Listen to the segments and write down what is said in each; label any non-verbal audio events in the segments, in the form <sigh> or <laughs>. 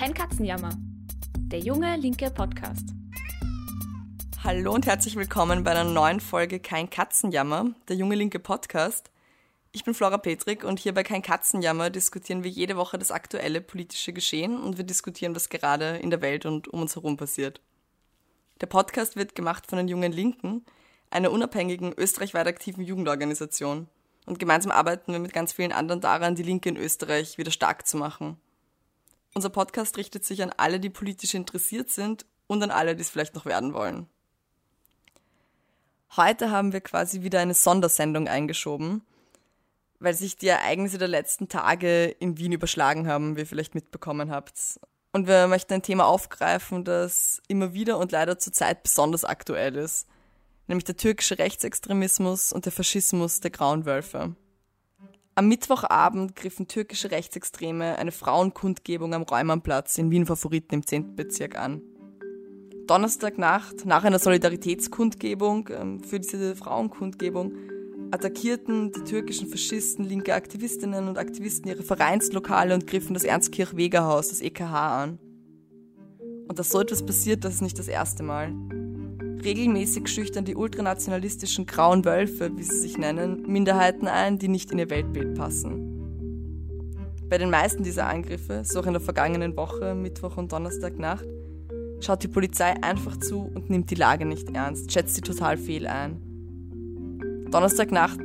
Kein Katzenjammer. Der junge linke Podcast. Hallo und herzlich willkommen bei einer neuen Folge Kein Katzenjammer, der junge linke Podcast. Ich bin Flora Petrik und hier bei Kein Katzenjammer diskutieren wir jede Woche das aktuelle politische Geschehen und wir diskutieren, was gerade in der Welt und um uns herum passiert. Der Podcast wird gemacht von den Jungen Linken, einer unabhängigen, österreichweit aktiven Jugendorganisation. Und gemeinsam arbeiten wir mit ganz vielen anderen daran, die Linke in Österreich wieder stark zu machen. Unser Podcast richtet sich an alle, die politisch interessiert sind und an alle, die es vielleicht noch werden wollen. Heute haben wir quasi wieder eine Sondersendung eingeschoben, weil sich die Ereignisse der letzten Tage in Wien überschlagen haben, wie ihr vielleicht mitbekommen habt. Und wir möchten ein Thema aufgreifen, das immer wieder und leider zurzeit besonders aktuell ist, nämlich der türkische Rechtsextremismus und der Faschismus der Grauen Wölfe. Am Mittwochabend griffen türkische Rechtsextreme eine Frauenkundgebung am Räumannplatz in Wien Favoriten im 10. Bezirk an. Donnerstagnacht, nach einer Solidaritätskundgebung ähm, für diese Frauenkundgebung, attackierten die türkischen Faschisten linke Aktivistinnen und Aktivisten ihre Vereinslokale und griffen das Ernst-Kirch-Weger-Haus, das EKH, an. Und dass so etwas passiert, das ist nicht das erste Mal. Regelmäßig schüchtern die ultranationalistischen grauen Wölfe, wie sie sich nennen, Minderheiten ein, die nicht in ihr Weltbild passen. Bei den meisten dieser Angriffe, so auch in der vergangenen Woche, Mittwoch und Donnerstagnacht, schaut die Polizei einfach zu und nimmt die Lage nicht ernst, schätzt sie total fehl ein. Donnerstagnacht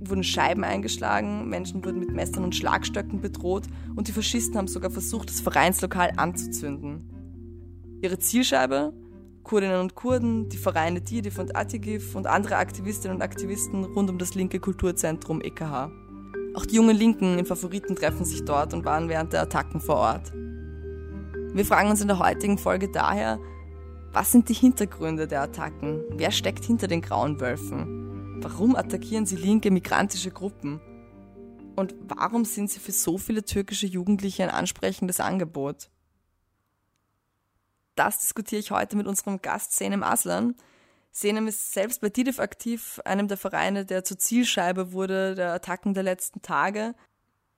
wurden Scheiben eingeschlagen, Menschen wurden mit Messern und Schlagstöcken bedroht und die Faschisten haben sogar versucht, das Vereinslokal anzuzünden. Ihre Zielscheibe? Kurdinnen und Kurden, die Vereine DIDIF und Atigif und andere Aktivistinnen und Aktivisten rund um das linke Kulturzentrum EKH. Auch die jungen Linken in Favoriten treffen sich dort und waren während der Attacken vor Ort. Wir fragen uns in der heutigen Folge daher, was sind die Hintergründe der Attacken? Wer steckt hinter den grauen Wölfen? Warum attackieren sie linke migrantische Gruppen? Und warum sind sie für so viele türkische Jugendliche ein ansprechendes Angebot? Das diskutiere ich heute mit unserem Gast Senem Aslan. Senem ist selbst bei DIDIF aktiv, einem der Vereine, der zur Zielscheibe wurde der Attacken der letzten Tage.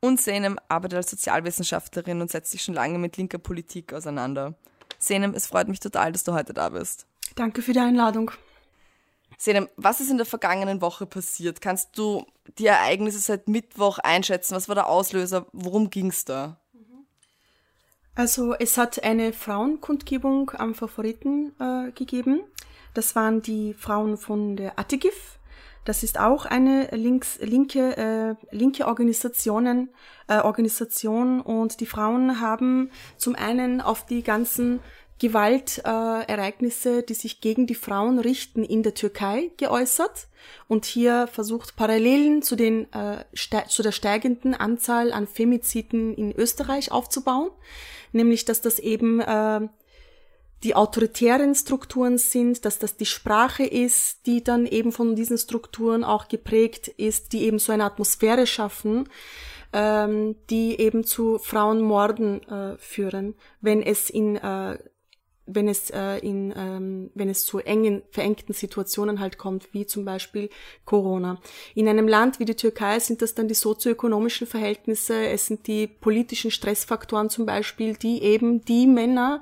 Und Senem arbeitet als Sozialwissenschaftlerin und setzt sich schon lange mit linker Politik auseinander. Senem, es freut mich total, dass du heute da bist. Danke für die Einladung. Senem, was ist in der vergangenen Woche passiert? Kannst du die Ereignisse seit Mittwoch einschätzen? Was war der Auslöser? Worum ging es da? Also es hat eine Frauenkundgebung am Favoriten äh, gegeben. Das waren die Frauen von der Atigif. Das ist auch eine links, linke, äh, linke Organisationen, äh, Organisation und die Frauen haben zum einen auf die ganzen Gewaltereignisse, äh, die sich gegen die Frauen richten in der Türkei geäußert und hier versucht Parallelen zu den äh, zu der steigenden Anzahl an Femiziden in Österreich aufzubauen nämlich dass das eben äh, die autoritären Strukturen sind, dass das die Sprache ist, die dann eben von diesen Strukturen auch geprägt ist, die eben so eine Atmosphäre schaffen, ähm, die eben zu Frauenmorden äh, führen, wenn es in äh, wenn es äh, in ähm, wenn es zu engen verengten Situationen halt kommt wie zum Beispiel Corona. In einem Land wie die Türkei sind das dann die sozioökonomischen Verhältnisse es sind die politischen Stressfaktoren zum Beispiel die eben die Männer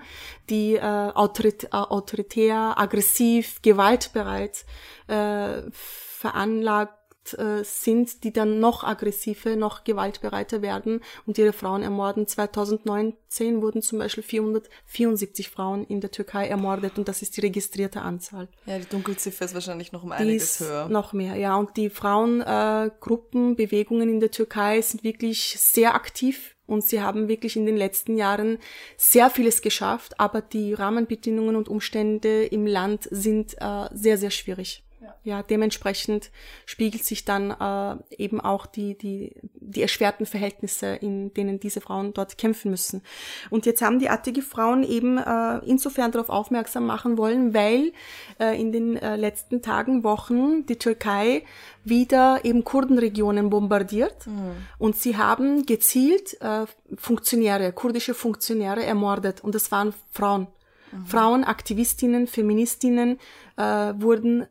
die äh, autorit äh, autoritär aggressiv gewaltbereit äh, veranlagt äh, sind, die dann noch aggressiver, noch gewaltbereiter werden und ihre Frauen ermorden. 2019 wurden zum Beispiel 474 Frauen in der Türkei ermordet und das ist die registrierte Anzahl. Ja, die Dunkelziffer ist wahrscheinlich noch um einiges höher. Noch mehr, ja. Und die Frauengruppen, äh, Bewegungen in der Türkei sind wirklich sehr aktiv und sie haben wirklich in den letzten Jahren sehr vieles geschafft, aber die Rahmenbedingungen und Umstände im Land sind äh, sehr, sehr schwierig ja, dementsprechend spiegelt sich dann äh, eben auch die, die, die erschwerten Verhältnisse, in denen diese Frauen dort kämpfen müssen. Und jetzt haben die attige Frauen eben äh, insofern darauf aufmerksam machen wollen, weil äh, in den äh, letzten Tagen, Wochen die Türkei wieder eben Kurdenregionen bombardiert mhm. und sie haben gezielt äh, Funktionäre, kurdische Funktionäre ermordet und das waren Frauen. Mhm. Frauen, Aktivistinnen, Feministinnen äh, wurden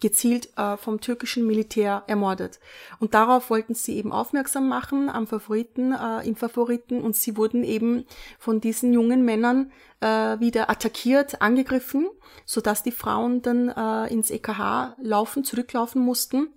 gezielt äh, vom türkischen Militär ermordet. Und darauf wollten sie eben aufmerksam machen am Favoriten, äh, im Favoriten und sie wurden eben von diesen jungen Männern äh, wieder attackiert, angegriffen, so dass die Frauen dann äh, ins EKH laufen, zurücklaufen mussten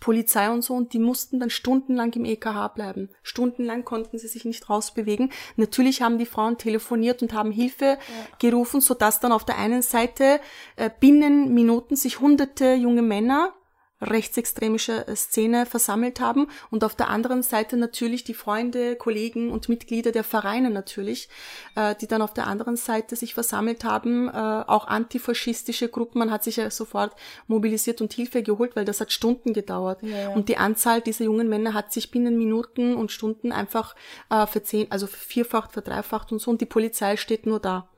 Polizei und so und die mussten dann stundenlang im EKH bleiben. Stundenlang konnten sie sich nicht rausbewegen. Natürlich haben die Frauen telefoniert und haben Hilfe ja. gerufen, sodass dann auf der einen Seite äh, binnen Minuten sich hunderte junge Männer rechtsextremische Szene versammelt haben und auf der anderen Seite natürlich die Freunde, Kollegen und Mitglieder der Vereine natürlich, äh, die dann auf der anderen Seite sich versammelt haben, äh, auch antifaschistische Gruppen, man hat sich ja sofort mobilisiert und Hilfe geholt, weil das hat Stunden gedauert ja, ja. und die Anzahl dieser jungen Männer hat sich binnen Minuten und Stunden einfach äh, verzehn, also vierfacht, verdreifacht und so und die Polizei steht nur da.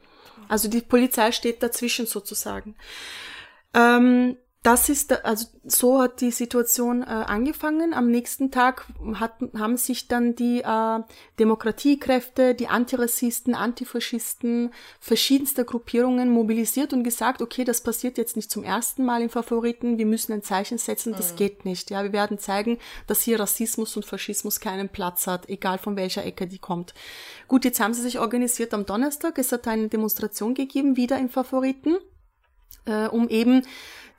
Also die Polizei steht dazwischen sozusagen. Ähm, das ist, also so hat die Situation äh, angefangen. Am nächsten Tag hat, haben sich dann die äh, Demokratiekräfte, die Antirassisten, Antifaschisten, verschiedenste Gruppierungen mobilisiert und gesagt, okay, das passiert jetzt nicht zum ersten Mal im Favoriten, wir müssen ein Zeichen setzen, das mhm. geht nicht. Ja, wir werden zeigen, dass hier Rassismus und Faschismus keinen Platz hat, egal von welcher Ecke die kommt. Gut, jetzt haben sie sich organisiert am Donnerstag. Es hat eine Demonstration gegeben, wieder im Favoriten, äh, um eben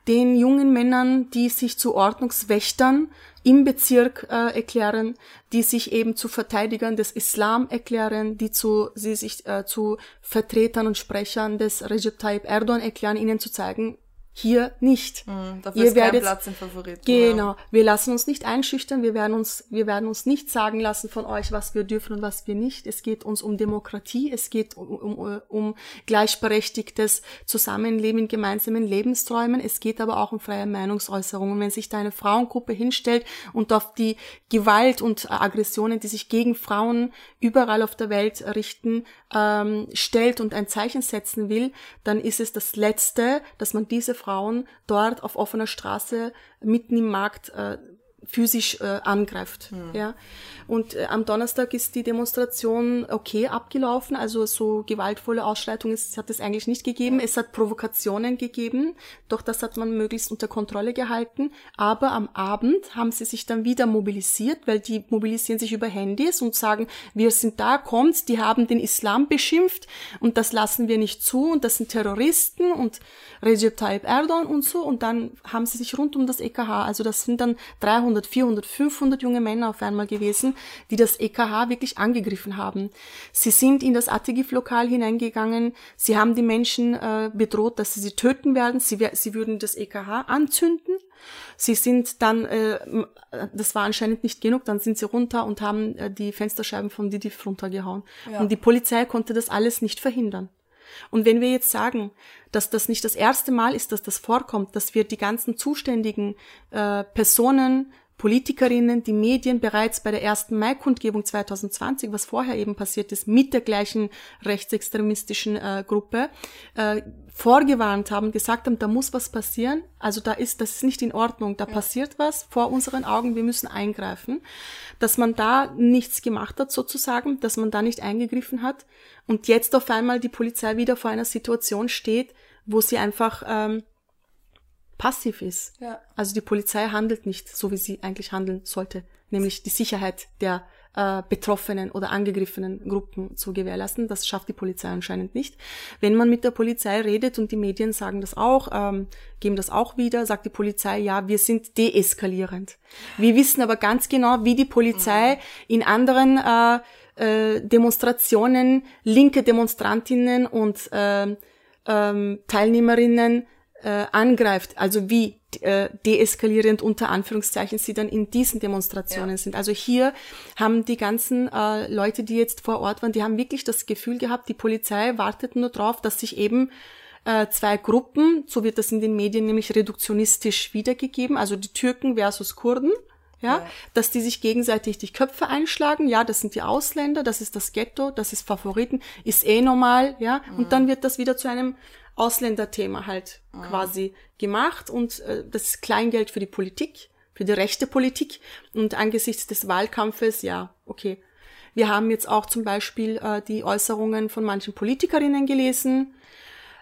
den jungen Männern, die sich zu Ordnungswächtern im Bezirk äh, erklären, die sich eben zu Verteidigern des Islam erklären, die zu, sie sich äh, zu Vertretern und Sprechern des Recep Tayyip Erdogan erklären, ihnen zu zeigen, hier nicht. Mhm, dafür Ihr ist werdet, kein Platz im Favoriten. Genau. Ja. Wir lassen uns nicht einschüchtern. Wir werden uns, wir werden uns nicht sagen lassen von euch, was wir dürfen und was wir nicht. Es geht uns um Demokratie. Es geht um, um, um gleichberechtigtes Zusammenleben in gemeinsamen Lebensträumen. Es geht aber auch um freie Meinungsäußerungen. Wenn sich da eine Frauengruppe hinstellt und auf die Gewalt und Aggressionen, die sich gegen Frauen überall auf der Welt richten, ähm, stellt und ein Zeichen setzen will, dann ist es das Letzte, dass man diese Frauen dort auf offener Straße mitten im Markt äh, physisch äh, angreift. Hm. Ja. Und äh, am Donnerstag ist die Demonstration okay abgelaufen, also so gewaltvolle Ausschreitungen hat es eigentlich nicht gegeben. Es hat Provokationen gegeben, doch das hat man möglichst unter Kontrolle gehalten. Aber am Abend haben sie sich dann wieder mobilisiert, weil die mobilisieren sich über Handys und sagen, wir sind da, kommt, die haben den Islam beschimpft und das lassen wir nicht zu und das sind Terroristen und Recep Tayyip Erdogan und so. Und dann haben sie sich rund um das EKH, also das sind dann 300, 400, 500 junge Männer auf einmal gewesen, die das EKH wirklich angegriffen haben. Sie sind in das Atigif-Lokal hineingegangen, sie haben die Menschen äh, bedroht, dass sie sie töten werden, sie, sie würden das EKH anzünden. Sie sind dann, äh, das war anscheinend nicht genug, dann sind sie runter und haben äh, die Fensterscheiben von Didif runtergehauen. Ja. Und die Polizei konnte das alles nicht verhindern. Und wenn wir jetzt sagen, dass das nicht das erste Mal ist, dass das vorkommt, dass wir die ganzen zuständigen äh, Personen, Politikerinnen, die Medien bereits bei der ersten Mai-Kundgebung 2020, was vorher eben passiert ist, mit der gleichen rechtsextremistischen äh, Gruppe, äh, vorgewarnt haben, gesagt haben, da muss was passieren. Also da ist, das ist nicht in Ordnung, da ja. passiert was vor unseren Augen, wir müssen eingreifen. Dass man da nichts gemacht hat sozusagen, dass man da nicht eingegriffen hat und jetzt auf einmal die Polizei wieder vor einer Situation steht, wo sie einfach ähm, passiv ist. Ja. Also die Polizei handelt nicht so, wie sie eigentlich handeln sollte, nämlich die Sicherheit der äh, betroffenen oder angegriffenen Gruppen zu gewährleisten. Das schafft die Polizei anscheinend nicht. Wenn man mit der Polizei redet und die Medien sagen das auch, ähm, geben das auch wieder, sagt die Polizei, ja, wir sind deeskalierend. Wir wissen aber ganz genau, wie die Polizei in anderen äh, äh, Demonstrationen linke Demonstrantinnen und äh, ähm, Teilnehmerinnen äh, angreift, also wie äh, deeskalierend unter Anführungszeichen sie dann in diesen Demonstrationen ja. sind. Also hier haben die ganzen äh, Leute, die jetzt vor Ort waren, die haben wirklich das Gefühl gehabt, die Polizei wartet nur drauf, dass sich eben äh, zwei Gruppen, so wird das in den Medien nämlich reduktionistisch wiedergegeben, also die Türken versus Kurden, ja, ja, dass die sich gegenseitig die Köpfe einschlagen, ja, das sind die Ausländer, das ist das Ghetto, das ist Favoriten, ist eh normal, ja, mhm. und dann wird das wieder zu einem Ausländerthema halt mhm. quasi gemacht und äh, das ist Kleingeld für die Politik, für die rechte Politik und angesichts des Wahlkampfes, ja, okay. Wir haben jetzt auch zum Beispiel äh, die Äußerungen von manchen Politikerinnen gelesen,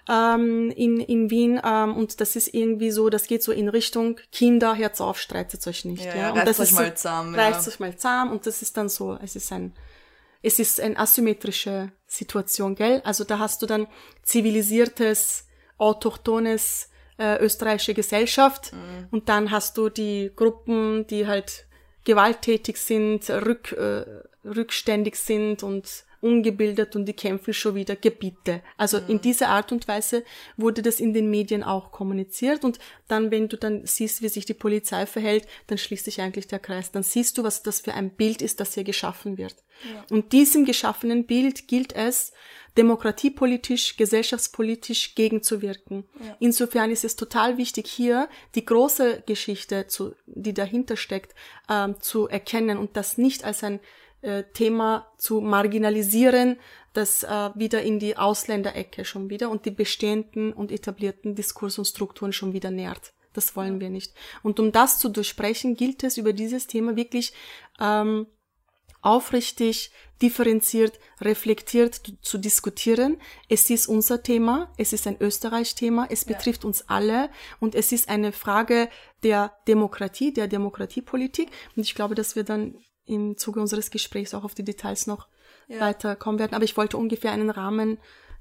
ähm, in, in Wien ähm, und das ist irgendwie so, das geht so in Richtung Kinder, Herz auf, streitet euch nicht. Ja, Ja, und reißt das euch ist mal so, zusammen, Reißt ja. euch mal zusammen und das ist dann so, es ist ein, es ist eine asymmetrische Situation, gell? Also da hast du dann zivilisiertes, autochthones äh, österreichische Gesellschaft und dann hast du die Gruppen, die halt gewalttätig sind, rück, äh, rückständig sind und ungebildet und die kämpfen schon wieder Gebiete. Also in dieser Art und Weise wurde das in den Medien auch kommuniziert und dann, wenn du dann siehst, wie sich die Polizei verhält, dann schließt sich eigentlich der Kreis. Dann siehst du, was das für ein Bild ist, das hier geschaffen wird. Und diesem geschaffenen Bild gilt es, demokratiepolitisch, gesellschaftspolitisch gegenzuwirken. Insofern ist es total wichtig, hier die große Geschichte, zu, die dahinter steckt, ähm, zu erkennen und das nicht als ein äh, Thema zu marginalisieren, das äh, wieder in die Ausländerecke schon wieder und die bestehenden und etablierten Diskurs und Strukturen schon wieder nährt. Das wollen wir nicht. Und um das zu durchsprechen, gilt es über dieses Thema wirklich ähm, aufrichtig, differenziert, reflektiert zu, zu diskutieren. Es ist unser Thema, es ist ein Österreich-Thema, es betrifft uns alle und es ist eine Frage der Demokratie, der Demokratiepolitik. Und ich glaube, dass wir dann im Zuge unseres Gesprächs auch auf die Details noch weiterkommen werden. Aber ich wollte ungefähr einen Rahmen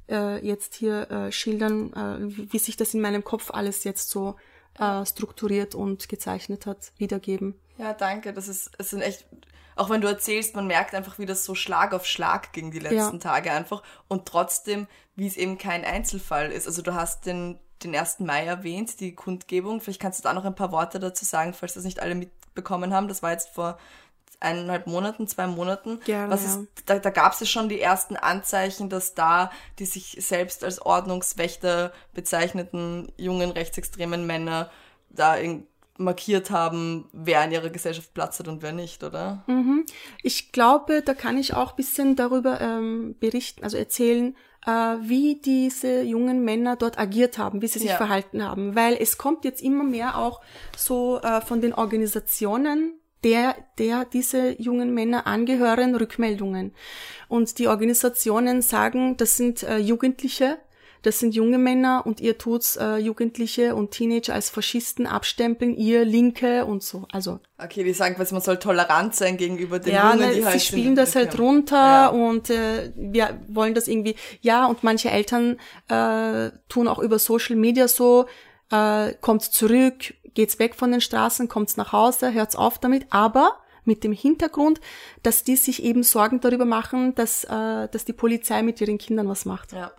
äh, jetzt hier äh, schildern, äh, wie, wie sich das in meinem Kopf alles jetzt so äh, strukturiert und gezeichnet hat, wiedergeben. Ja, danke. Das ist, es sind echt, auch wenn du erzählst, man merkt einfach, wie das so Schlag auf Schlag ging die letzten Ja. Tage einfach und trotzdem, wie es eben kein Einzelfall ist. Also du hast den, den 1. Mai erwähnt, die Kundgebung. Vielleicht kannst du da noch ein paar Worte dazu sagen, falls das nicht alle mitbekommen haben. Das war jetzt vor eineinhalb Monaten, zwei Monaten. Gerne, Was ist, da, da gab es ja schon die ersten Anzeichen, dass da die sich selbst als Ordnungswächter bezeichneten jungen rechtsextremen Männer da in, markiert haben, wer in ihrer Gesellschaft Platz hat und wer nicht, oder? Ich glaube, da kann ich auch bisschen darüber ähm, berichten, also erzählen, äh, wie diese jungen Männer dort agiert haben, wie sie sich Ja. verhalten haben. Weil es kommt jetzt immer mehr auch so äh, von den Organisationen, der, der diese jungen Männer angehören, Rückmeldungen. Und die Organisationen sagen, das sind äh, Jugendliche, das sind junge Männer und ihr tut's äh, Jugendliche und Teenager als Faschisten abstempeln, ihr Linke und so. Also Okay, die sagen quasi, man soll tolerant sein gegenüber den ja, Jungen, ne, die halt sie spielen das halt runter Ja. und äh, wir wollen das irgendwie, ja, und manche Eltern äh, tun auch über Social Media so, äh, kommt zurück, geht's weg von den Straßen, kommt's nach Hause, hört's auf damit, aber mit dem Hintergrund, dass die sich eben Sorgen darüber machen, dass, äh, dass die Polizei mit ihren Kindern was macht. Ja.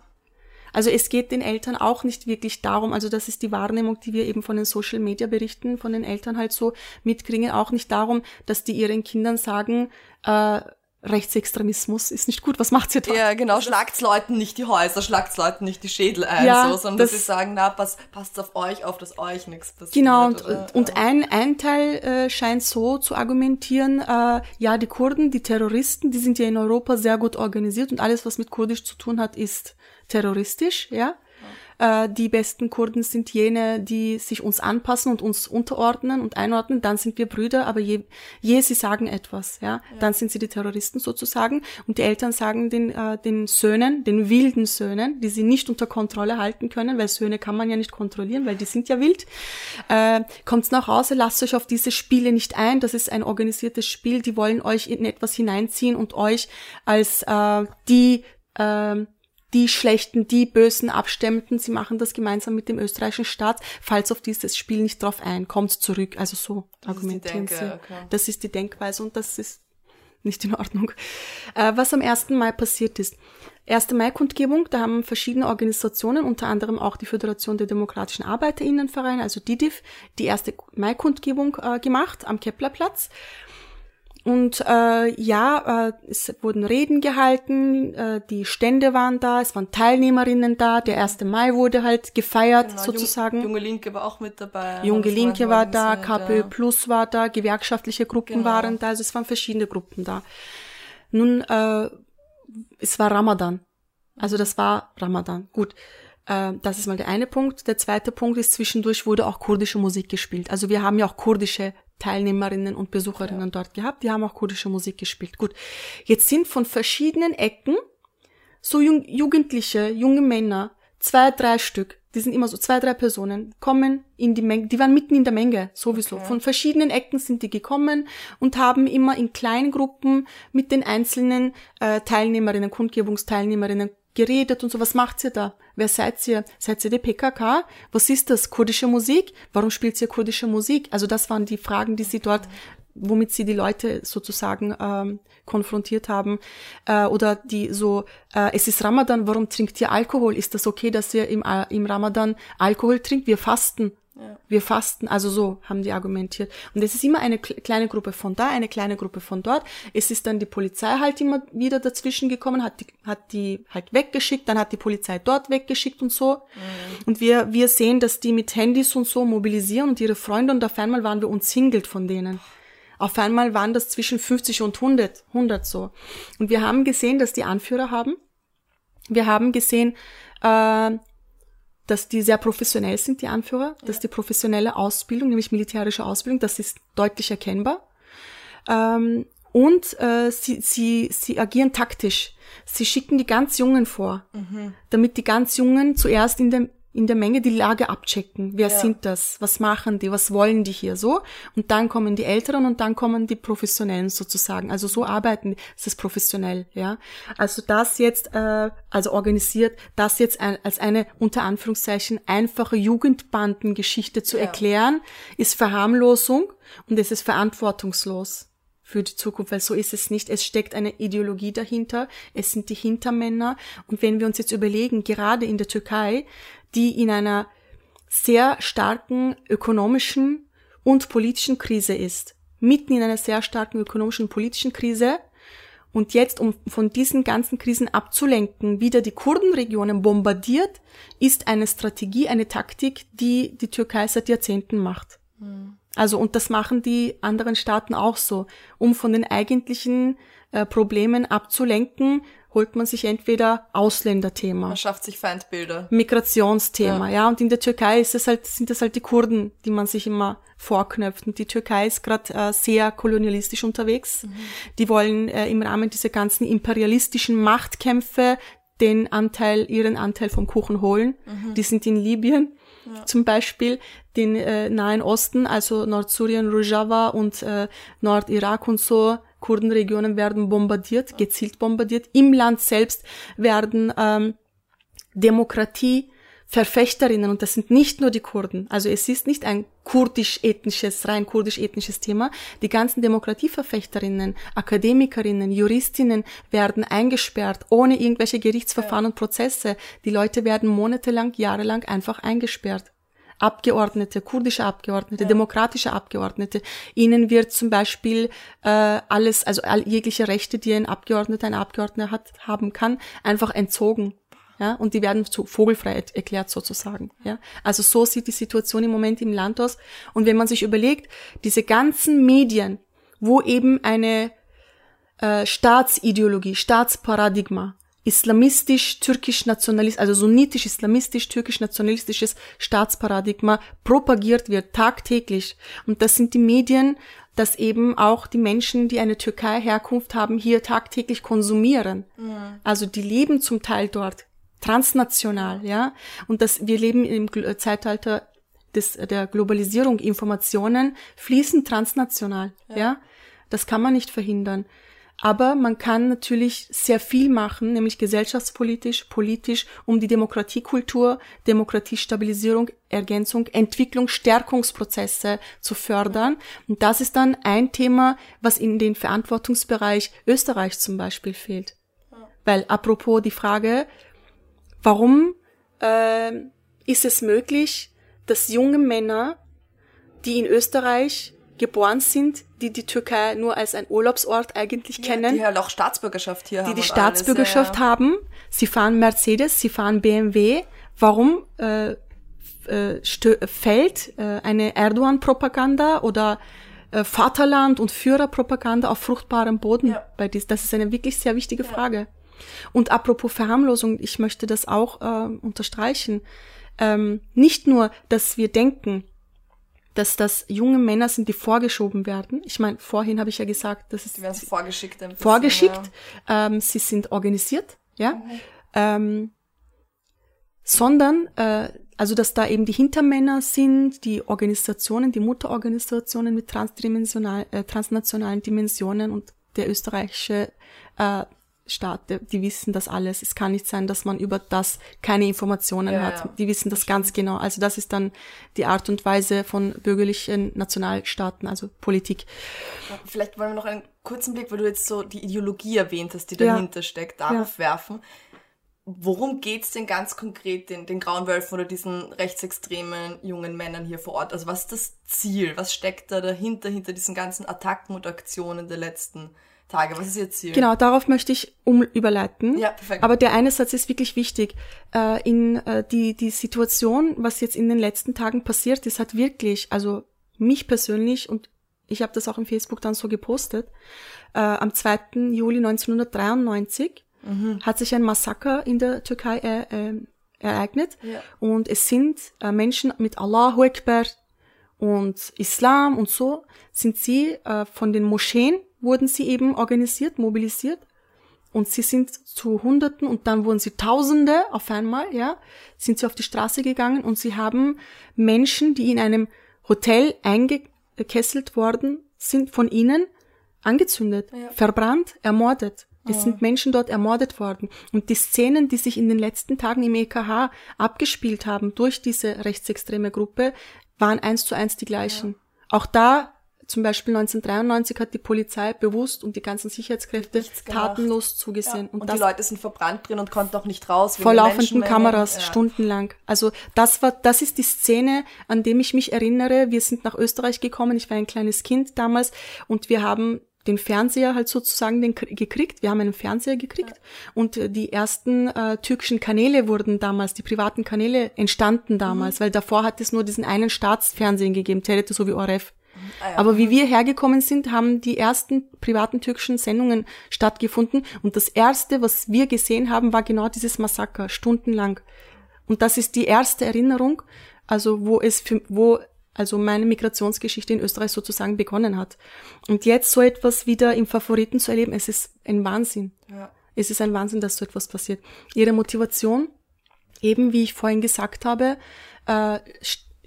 Also es geht den Eltern auch nicht wirklich darum, also das ist die Wahrnehmung, die wir eben von den Social Media Berichten von den Eltern halt so mitkriegen, auch nicht darum, dass die ihren Kindern sagen, äh, Rechtsextremismus ist nicht gut, was macht ihr da? Ja, genau, schlagt's Leuten nicht die Häuser, schlagt's Leuten nicht die Schädel ein, Ja, so, sondern das- dass sie sagen, na, pass, passt auf euch auf, dass euch nichts passiert. Genau, und, oder? und ein, ein Teil äh, scheint so zu argumentieren, äh, ja, die Kurden, die Terroristen, die sind ja in Europa sehr gut organisiert und alles, was mit Kurdisch zu tun hat, ist terroristisch, ja. Äh, die besten Kurden sind jene, die sich uns anpassen und uns unterordnen und einordnen, dann sind wir Brüder, aber je, je sie sagen etwas, ja, dann sind sie die Terroristen sozusagen. Und die Eltern sagen den, äh, den Söhnen, den wilden Söhnen, die sie nicht unter Kontrolle halten können, weil Söhne kann man ja nicht kontrollieren, weil die sind ja wild, äh, kommt's nach Hause, lasst euch auf diese Spiele nicht ein, das ist ein organisiertes Spiel, die wollen euch in etwas hineinziehen und euch als äh, die ähm, die Schlechten, die Bösen abstemmten, sie machen das gemeinsam mit dem österreichischen Staat, falls auf dieses Spiel nicht drauf ein, kommt zurück. Also so die argumentieren sie. okay. Das ist die Denkweise und das ist nicht in Ordnung. Äh, was am 1. Mai passiert ist. 1. Mai-Kundgebung, da haben verschiedene Organisationen, unter anderem auch die Föderation der Demokratischen Arbeiterinnenvereine, also DIDIF, die erste Mai-Kundgebung äh, gemacht am Keplerplatz. Und äh, ja, äh, es wurden Reden gehalten, äh, die Stände waren da, es waren Teilnehmerinnen da, der 1. Mai wurde halt gefeiert Genau, sozusagen. Jung, Junge Linke war auch mit dabei. Junge Linke war da, gesagt, KPÖ ja. Plus war da, gewerkschaftliche Gruppen Genau. waren da, also es waren verschiedene Gruppen da. Nun, äh, es war Ramadan. Also das war Ramadan. Gut. Äh, das ist mal der eine Punkt. Der zweite Punkt ist, zwischendurch wurde auch kurdische Musik gespielt. Also wir haben ja auch kurdische Teilnehmerinnen und Besucherinnen dort gehabt. Die haben auch kurdische Musik gespielt. Gut. Jetzt sind von verschiedenen Ecken so jung, Jugendliche, junge Männer, zwei, drei Stück, die sind immer so, zwei, drei Personen, kommen in die Menge, die waren mitten in der Menge, sowieso. Okay. Von verschiedenen Ecken sind die gekommen und haben immer in kleinen Gruppen mit den einzelnen äh, Teilnehmerinnen, Kundgebungsteilnehmerinnen geredet und so, was macht ihr da? Wer seid ihr? Seid ihr die PKK? Was ist das? Kurdische Musik? Warum spielt ihr kurdische Musik? Also das waren die Fragen, die sie dort, womit sie die Leute sozusagen ähm, konfrontiert haben. Äh, oder die so, äh, es ist Ramadan, warum trinkt ihr Alkohol? Ist das okay, dass ihr im, äh, im Ramadan Alkohol trinkt? Wir fasten. Wir fasten, also so haben die argumentiert. Und es ist immer eine kle- kleine Gruppe von da, eine kleine Gruppe von dort. Es ist dann die Polizei halt immer wieder dazwischen gekommen, hat die, hat die halt weggeschickt, dann hat die Polizei dort weggeschickt und so. Und wir, wir sehen, dass die mit Handys und so mobilisieren und ihre Freunde und auf einmal waren wir umzingelt von denen. Auf einmal waren das zwischen 50 und 100, 100 so. Und wir haben gesehen, dass die Anführer haben. Wir haben gesehen, äh, dass die sehr professionell sind, die Anführer, dass die professionelle Ausbildung, nämlich militärische Ausbildung, das ist deutlich erkennbar. Ähm, und äh, sie, sie, sie agieren taktisch. Sie schicken die ganz Jungen vor, damit die ganz Jungen zuerst in der, in der Menge die Lage abchecken. Wer Ja. sind das? Was machen die? Was wollen die hier so? Und dann kommen die Älteren und dann kommen die Professionellen sozusagen. Also so arbeiten, die. es ist professionell, ja. Also das jetzt, äh, also organisiert, das jetzt ein, als eine unter Anführungszeichen einfache Jugendbandengeschichte zu Ja. erklären, ist Verharmlosung und es ist verantwortungslos für die Zukunft, weil so ist es nicht. Es steckt eine Ideologie dahinter, es sind die Hintermänner. Und wenn wir uns jetzt überlegen, gerade in der Türkei, die in einer sehr starken ökonomischen und politischen Krise ist, mitten in einer sehr starken ökonomischen und politischen Krise, und jetzt, um von diesen ganzen Krisen abzulenken, wieder die Kurdenregionen bombardiert, ist eine Strategie, eine Taktik, die die Türkei seit Jahrzehnten macht. Also, und das machen die anderen Staaten auch so. Um von den eigentlichen äh, Problemen abzulenken, holt man sich entweder Ausländerthema. Man schafft sich Feindbilder. Migrationsthema, ja. Und in der Türkei ist es halt, sind es halt die Kurden, die man sich immer vorknöpft. Und die Türkei ist gerade äh, sehr kolonialistisch unterwegs. Die wollen äh, im Rahmen dieser ganzen imperialistischen Machtkämpfe den Anteil, ihren Anteil vom Kuchen holen. Die sind in Libyen zum Beispiel, den äh, Nahen Osten, also Nordsyrien, Rojava und äh, Nordirak und so, Kurdenregionen werden bombardiert, gezielt bombardiert. Im Land selbst werden ähm, Demokratie Verfechterinnen, und das sind nicht nur die Kurden, also es ist nicht ein kurdisch-ethnisches, rein kurdisch-ethnisches Thema, die ganzen Demokratieverfechterinnen, Akademikerinnen, Juristinnen werden eingesperrt, ohne irgendwelche Gerichtsverfahren und Prozesse. Die Leute werden monatelang, jahrelang einfach eingesperrt. Abgeordnete, kurdische Abgeordnete, demokratische Abgeordnete. Ihnen wird zum Beispiel äh, alles, also all, jegliche Rechte, die ein Abgeordneter, ein Abgeordneter hat, haben kann, einfach entzogen. Ja, und die werden zu vogelfrei er- erklärt sozusagen. Ja, also so sieht die Situation im Moment im Land aus. Und wenn man sich überlegt, diese ganzen Medien, wo eben eine äh, Staatsideologie, Staatsparadigma, islamistisch, türkisch nationalistisch, also sunnitisch, islamistisch, türkisch nationalistisches Staatsparadigma propagiert wird tagtäglich. Und das sind die Medien, dass eben auch die Menschen, die eine Türkei-Herkunft haben, hier tagtäglich konsumieren. Also die leben zum Teil dort transnational, ja. Und das, wir leben im Gl- Zeitalter des, der Globalisierung. Informationen fließen transnational, ja. Das kann man nicht verhindern. Aber man kann natürlich sehr viel machen, nämlich gesellschaftspolitisch, politisch, um die Demokratiekultur, Demokratiestabilisierung, Ergänzung, Entwicklung, Stärkungsprozesse zu fördern. Und das ist dann ein Thema, was in den Verantwortungsbereich Österreich zum Beispiel fehlt. Weil apropos die Frage, warum äh, ist es möglich, dass junge Männer, die in Österreich geboren sind, die die Türkei nur als ein Urlaubsort eigentlich kennen, Die halt auch Staatsbürgerschaft hier die haben. die und Staatsbürgerschaft alles, ja, ja. haben, sie fahren Mercedes, sie fahren BMW. Warum äh, äh, fällt äh, eine Erdogan-Propaganda oder äh, Vaterland- und Führerpropaganda auf fruchtbarem Boden Ja. bei dies? Das ist eine wirklich sehr wichtige Frage. Und apropos Verharmlosung, ich möchte das auch äh, unterstreichen. Ähm, nicht nur, dass wir denken, dass das junge Männer sind, die vorgeschoben werden. Ich meine, vorhin habe ich ja gesagt, dass es Die werden vorgeschickt. bisschen, vorgeschickt. Ähm, sie sind organisiert, ja. Ähm, sondern äh, also dass da eben die Hintermänner sind, die Organisationen, die Mutterorganisationen mit transdimensional, äh, transnationalen Dimensionen und der österreichische äh, Staat, die wissen das alles. Es kann nicht sein, dass man über das keine Informationen ja, hat. Ja. Die wissen das ganz genau. Also das ist dann die Art und Weise von bürgerlichen Nationalstaaten, also Politik. Vielleicht wollen wir noch einen kurzen Blick, weil du jetzt so die Ideologie erwähnt hast, die dahinter ja. steckt, darauf werfen. Worum geht's denn ganz konkret den, den Grauen Wölfen oder diesen rechtsextremen jungen Männern hier vor Ort? Also was ist das Ziel? Was steckt da dahinter, hinter diesen ganzen Attacken und Aktionen der letzten Tage. Was ist Ihr Ziel? Genau, darauf möchte ich um überleiten. Ja, perfekt. Aber der eine Satz ist wirklich wichtig. Äh, in äh, die, die Situation, was jetzt in den letzten Tagen passiert ist, hat wirklich, also mich persönlich und ich habe das auch im Facebook dann so gepostet, äh, am 2. Juli 1993 mhm. hat sich ein Massaker in der Türkei äh, äh, ereignet ja. und es sind äh, Menschen mit Allahu Akbar und Islam und so sind sie äh, von den Moscheen wurden sie eben organisiert, mobilisiert. Und sie sind zu Hunderten und dann wurden sie Tausende auf einmal, ja, sind sie auf die Straße gegangen und sie haben Menschen, die in einem Hotel eingekesselt worden sind, von ihnen angezündet, ja. verbrannt, ermordet. Es oh. sind Menschen dort ermordet worden. Und die Szenen, die sich in den letzten Tagen im EKH abgespielt haben durch diese rechtsextreme Gruppe, waren eins zu eins die gleichen. Ja. Auch da zum Beispiel 1993 hat die Polizei bewusst und die ganzen Sicherheitskräfte tatenlos zugesehen. Ja. Und, und die Leute sind verbrannt drin und konnten auch nicht raus. Vor laufenden Kameras, ja. stundenlang. Also das war, das ist die Szene, an dem ich mich erinnere. Wir sind nach Österreich gekommen. Ich war ein kleines Kind damals und wir haben den Fernseher halt sozusagen den gekriegt. Wir haben einen Fernseher gekriegt ja. und äh, die ersten äh, türkischen Kanäle wurden damals, die privaten Kanäle entstanden damals, mhm. weil davor hat es nur diesen einen Staatsfernsehen gegeben, TRT so wie ORF. Ah, ja. Aber wie wir hergekommen sind, haben die ersten privaten türkischen Sendungen stattgefunden. Und das erste, was wir gesehen haben, war genau dieses Massaker, stundenlang. Und das ist die erste Erinnerung, also wo es für, wo also meine Migrationsgeschichte in Österreich sozusagen begonnen hat. Und jetzt so etwas wieder im Favoriten zu erleben, es ist ein Wahnsinn. Ja. Es ist ein Wahnsinn, dass so etwas passiert. Ihre Motivation, eben wie ich vorhin gesagt habe, äh,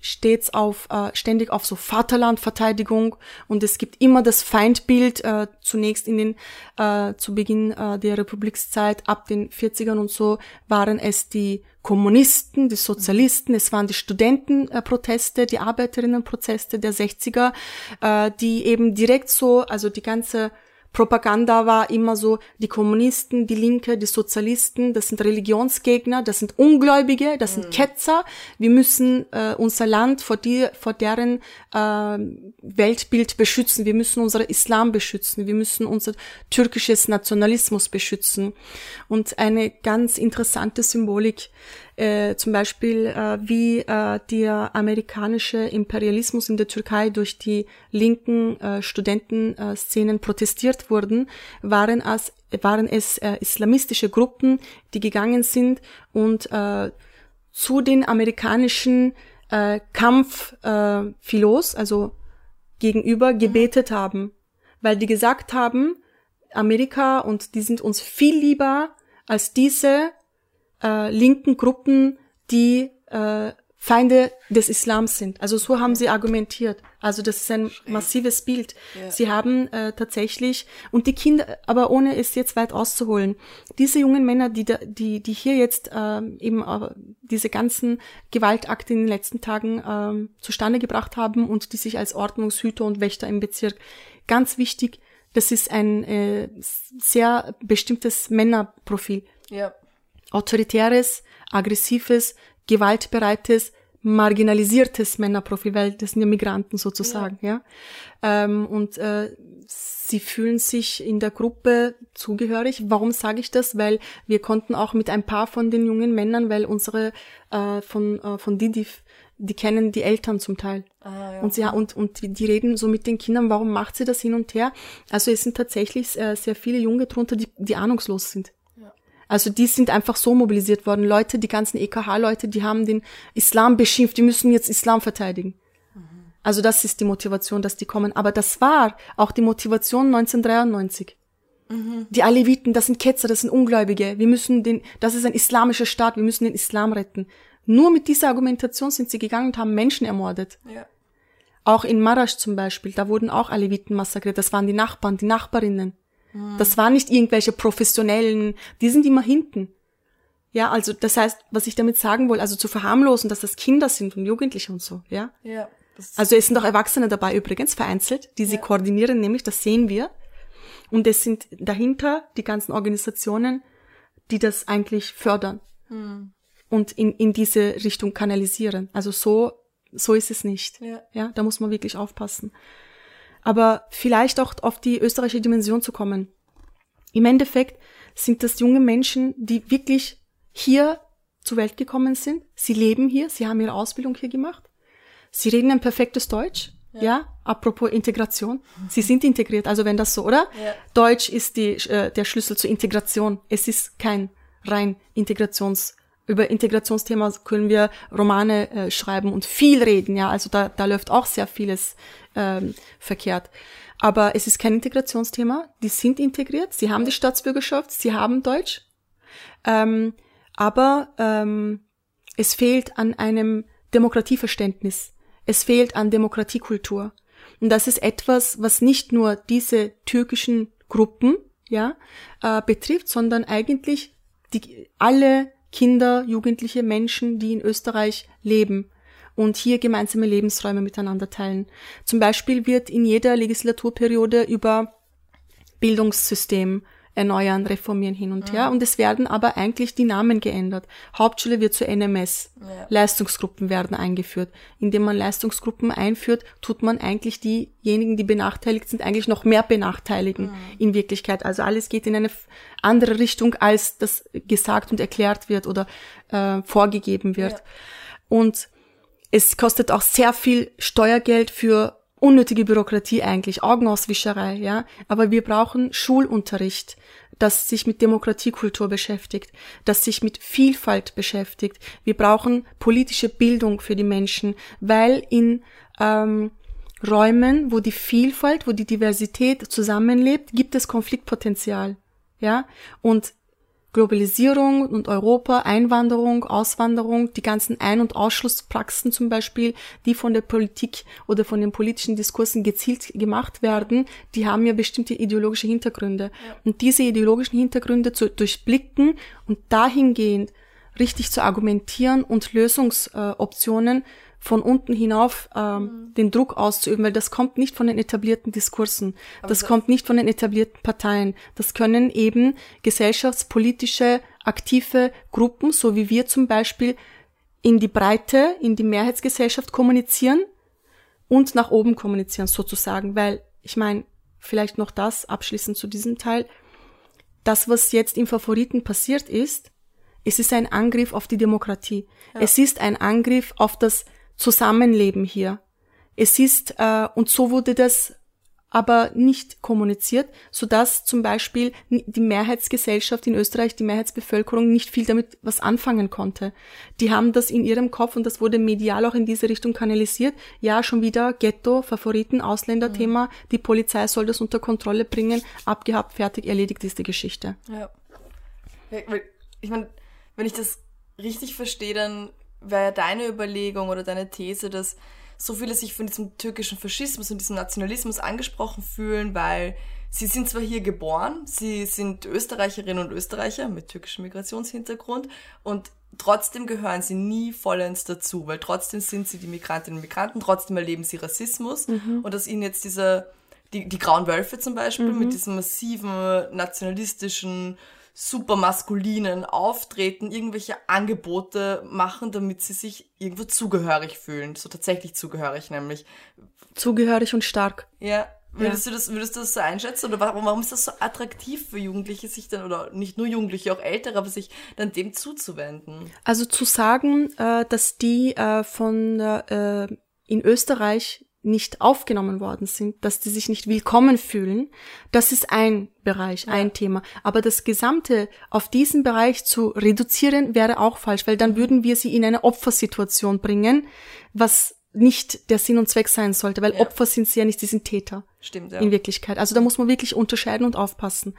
stets auf äh, ständig auf so Vaterlandverteidigung. Und es gibt immer das Feindbild äh, zunächst in den äh, zu Beginn äh, der Republikszeit ab den 40ern und so waren es die Kommunisten, die Sozialisten, es waren die Studentenproteste, die Arbeiterinnenproteste der 60er, äh, die eben direkt so, also die ganze Propaganda war immer so, die Kommunisten, die Linke, die Sozialisten, das sind Religionsgegner, das sind Ungläubige, das sind mhm. Ketzer. Wir müssen äh, unser Land vor, die, vor deren äh, Weltbild beschützen. Wir müssen unser Islam beschützen. Wir müssen unser türkisches Nationalismus beschützen. Und eine ganz interessante Symbolik äh, zum Beispiel äh, wie äh, der amerikanische Imperialismus in der Türkei durch die linken äh, Studentenszenen protestiert wurden, waren, als, waren es äh, islamistische Gruppen, die gegangen sind und äh, zu den amerikanischen äh, Kampfphilos, äh, also gegenüber, gebetet haben, weil die gesagt haben, Amerika und die sind uns viel lieber als diese äh, linken Gruppen, die äh, Feinde des Islams sind. Also so haben sie argumentiert. Also das ist ein massives Bild. Ja. Sie haben äh, tatsächlich und die Kinder, aber ohne es jetzt weit auszuholen, diese jungen Männer, die da, die die hier jetzt äh, eben äh, diese ganzen Gewaltakte in den letzten Tagen äh, zustande gebracht haben und die sich als Ordnungshüter und Wächter im Bezirk ganz wichtig. Das ist ein äh, sehr bestimmtes Männerprofil. Ja autoritäres, aggressives, gewaltbereites, marginalisiertes Männerprofil, weil das sind ja Migranten sozusagen, ja. ja? Ähm, und äh, sie fühlen sich in der Gruppe zugehörig. Warum sage ich das? Weil wir konnten auch mit ein paar von den jungen Männern, weil unsere äh, von äh, von Didif, die kennen die Eltern zum Teil. Ah, ja. Und sie und und die, die reden so mit den Kindern, warum macht sie das hin und her? Also es sind tatsächlich äh, sehr viele Junge drunter, die, die ahnungslos sind. Also die sind einfach so mobilisiert worden. Leute, die ganzen EKH-Leute, die haben den Islam beschimpft, die müssen jetzt Islam verteidigen. Mhm. Also das ist die Motivation, dass die kommen. Aber das war auch die Motivation 1993. Die Aleviten, das sind Ketzer, das sind Ungläubige. Wir müssen den, das ist ein islamischer Staat, wir müssen den Islam retten. Nur mit dieser Argumentation sind sie gegangen und haben Menschen ermordet. Ja. Auch in Marasch zum Beispiel, da wurden auch Aleviten massakriert. Das waren die Nachbarn, die Nachbarinnen. Das waren nicht irgendwelche professionellen, die sind immer hinten. Ja, also das heißt, was ich damit sagen will, also zu verharmlosen, dass das Kinder sind und Jugendliche und so, ja. Ja. Also es sind auch Erwachsene dabei übrigens, vereinzelt, die sie koordinieren, nämlich, das sehen wir. Und es sind dahinter die ganzen Organisationen, die das eigentlich fördern und in, in diese Richtung kanalisieren. Also so, so ist es nicht. Ja. ja, da muss man wirklich aufpassen. Aber vielleicht auch auf die österreichische Dimension zu kommen. Im Endeffekt sind das junge Menschen, die wirklich hier zur Welt gekommen sind. Sie leben hier, sie haben ihre Ausbildung hier gemacht. Sie reden ein perfektes Deutsch. Ja, apropos Integration. Sie sind integriert, also wenn das so, oder? Ja. Deutsch ist die, äh, der Schlüssel zur Integration. Es ist kein rein Integrations, über Integrationsthema können wir Romane äh, schreiben und viel reden, ja. Also da, da läuft auch sehr vieles ähm, verkehrt. Aber es ist kein Integrationsthema. Die sind integriert, sie haben die Staatsbürgerschaft, sie haben Deutsch. Ähm, aber ähm, es fehlt an einem Demokratieverständnis. Es fehlt an Demokratiekultur. Und das ist etwas, was nicht nur diese türkischen Gruppen ja, äh, betrifft, sondern eigentlich die, alle Kinder, Jugendliche, Menschen, die in Österreich leben und hier gemeinsame Lebensräume miteinander teilen. Zum Beispiel wird in jeder Legislaturperiode über Bildungssystem erneuern, reformieren hin und her. Und es werden aber eigentlich die Namen geändert. Hauptschule wird zu NMS. Ja. Leistungsgruppen werden eingeführt. Indem man Leistungsgruppen einführt, tut man eigentlich diejenigen, die benachteiligt sind, eigentlich noch mehr benachteiligen in Wirklichkeit. Also alles geht in eine andere Richtung, als das gesagt und erklärt wird oder äh, vorgegeben wird. Ja. Und es kostet auch sehr viel Steuergeld für unnötige Bürokratie eigentlich, Augenauswischerei, ja. Aber wir brauchen Schulunterricht, das sich mit Demokratiekultur beschäftigt, das sich mit Vielfalt beschäftigt. Wir brauchen politische Bildung für die Menschen, weil in ähm, Räumen, wo die Vielfalt, wo die Diversität zusammenlebt, gibt es Konfliktpotenzial, ja. Und Globalisierung und Europa, Einwanderung, Auswanderung, die ganzen Ein- und Ausschlusspraxen zum Beispiel, die von der Politik oder von den politischen Diskursen gezielt gemacht werden, die haben ja bestimmte ideologische Hintergründe. Und diese ideologischen Hintergründe zu durchblicken und dahingehend richtig zu argumentieren und Lösungsoptionen von unten hinauf ähm, den Druck auszuüben, weil das kommt nicht von den etablierten Diskursen, das das- kommt nicht von den etablierten Parteien. Das können eben gesellschaftspolitische, aktive Gruppen, so wie wir zum Beispiel, in die Breite, in die Mehrheitsgesellschaft kommunizieren und nach oben kommunizieren sozusagen, weil ich meine, vielleicht noch das abschließend zu diesem Teil, das, was jetzt im Favoriten passiert ist, es ist ein Angriff auf die Demokratie. Es ist ein Angriff auf das Zusammenleben hier. Es ist, äh, und so wurde das aber nicht kommuniziert, sodass zum Beispiel die Mehrheitsgesellschaft in Österreich, die Mehrheitsbevölkerung nicht viel damit was anfangen konnte. Die haben das in ihrem Kopf und das wurde medial auch in diese Richtung kanalisiert. Ja, schon wieder Ghetto, Favoriten, Ausländerthema, die Polizei soll das unter Kontrolle bringen, abgehabt, fertig, erledigt ist die Geschichte. Ja. ich meine, wenn ich das richtig verstehe, dann wäre ja deine Überlegung oder deine These, dass so viele sich von diesem türkischen Faschismus und diesem Nationalismus angesprochen fühlen, weil sie sind zwar hier geboren, sie sind Österreicherinnen und Österreicher mit türkischem Migrationshintergrund und trotzdem gehören sie nie vollends dazu, weil trotzdem sind sie die Migrantinnen und Migranten, trotzdem erleben sie Rassismus und dass ihnen jetzt dieser, die, die Grauen Wölfe zum Beispiel mit diesem massiven nationalistischen super maskulinen Auftreten irgendwelche Angebote machen, damit sie sich irgendwo zugehörig fühlen. So tatsächlich zugehörig nämlich. Zugehörig und stark. Ja. Würdest du das, würdest du das so einschätzen? Oder warum, warum ist das so attraktiv für Jugendliche, sich dann, oder nicht nur Jugendliche, auch Ältere, aber sich dann dem zuzuwenden? Also zu sagen, äh, dass die äh, von äh, in Österreich nicht aufgenommen worden sind, dass die sich nicht willkommen fühlen, das ist ein Bereich, ein Thema. Aber das Gesamte auf diesen Bereich zu reduzieren, wäre auch falsch, weil dann würden wir sie in eine Opfersituation bringen, was nicht der Sinn und Zweck sein sollte, weil Ja. Opfer sind sie ja nicht, sie sind Täter. Stimmt, ja. In Wirklichkeit. Also da muss man wirklich unterscheiden und aufpassen.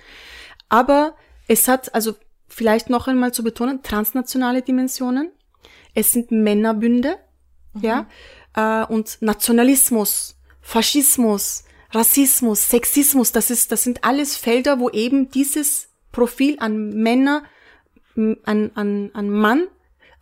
Aber es hat, also vielleicht noch einmal zu betonen, transnationale Dimensionen. Es sind Männerbünde, mhm. ja, äh, und Nationalismus, Faschismus, Rassismus, Sexismus, das ist, das sind alles Felder, wo eben dieses Profil an Männer, an, an, an Mann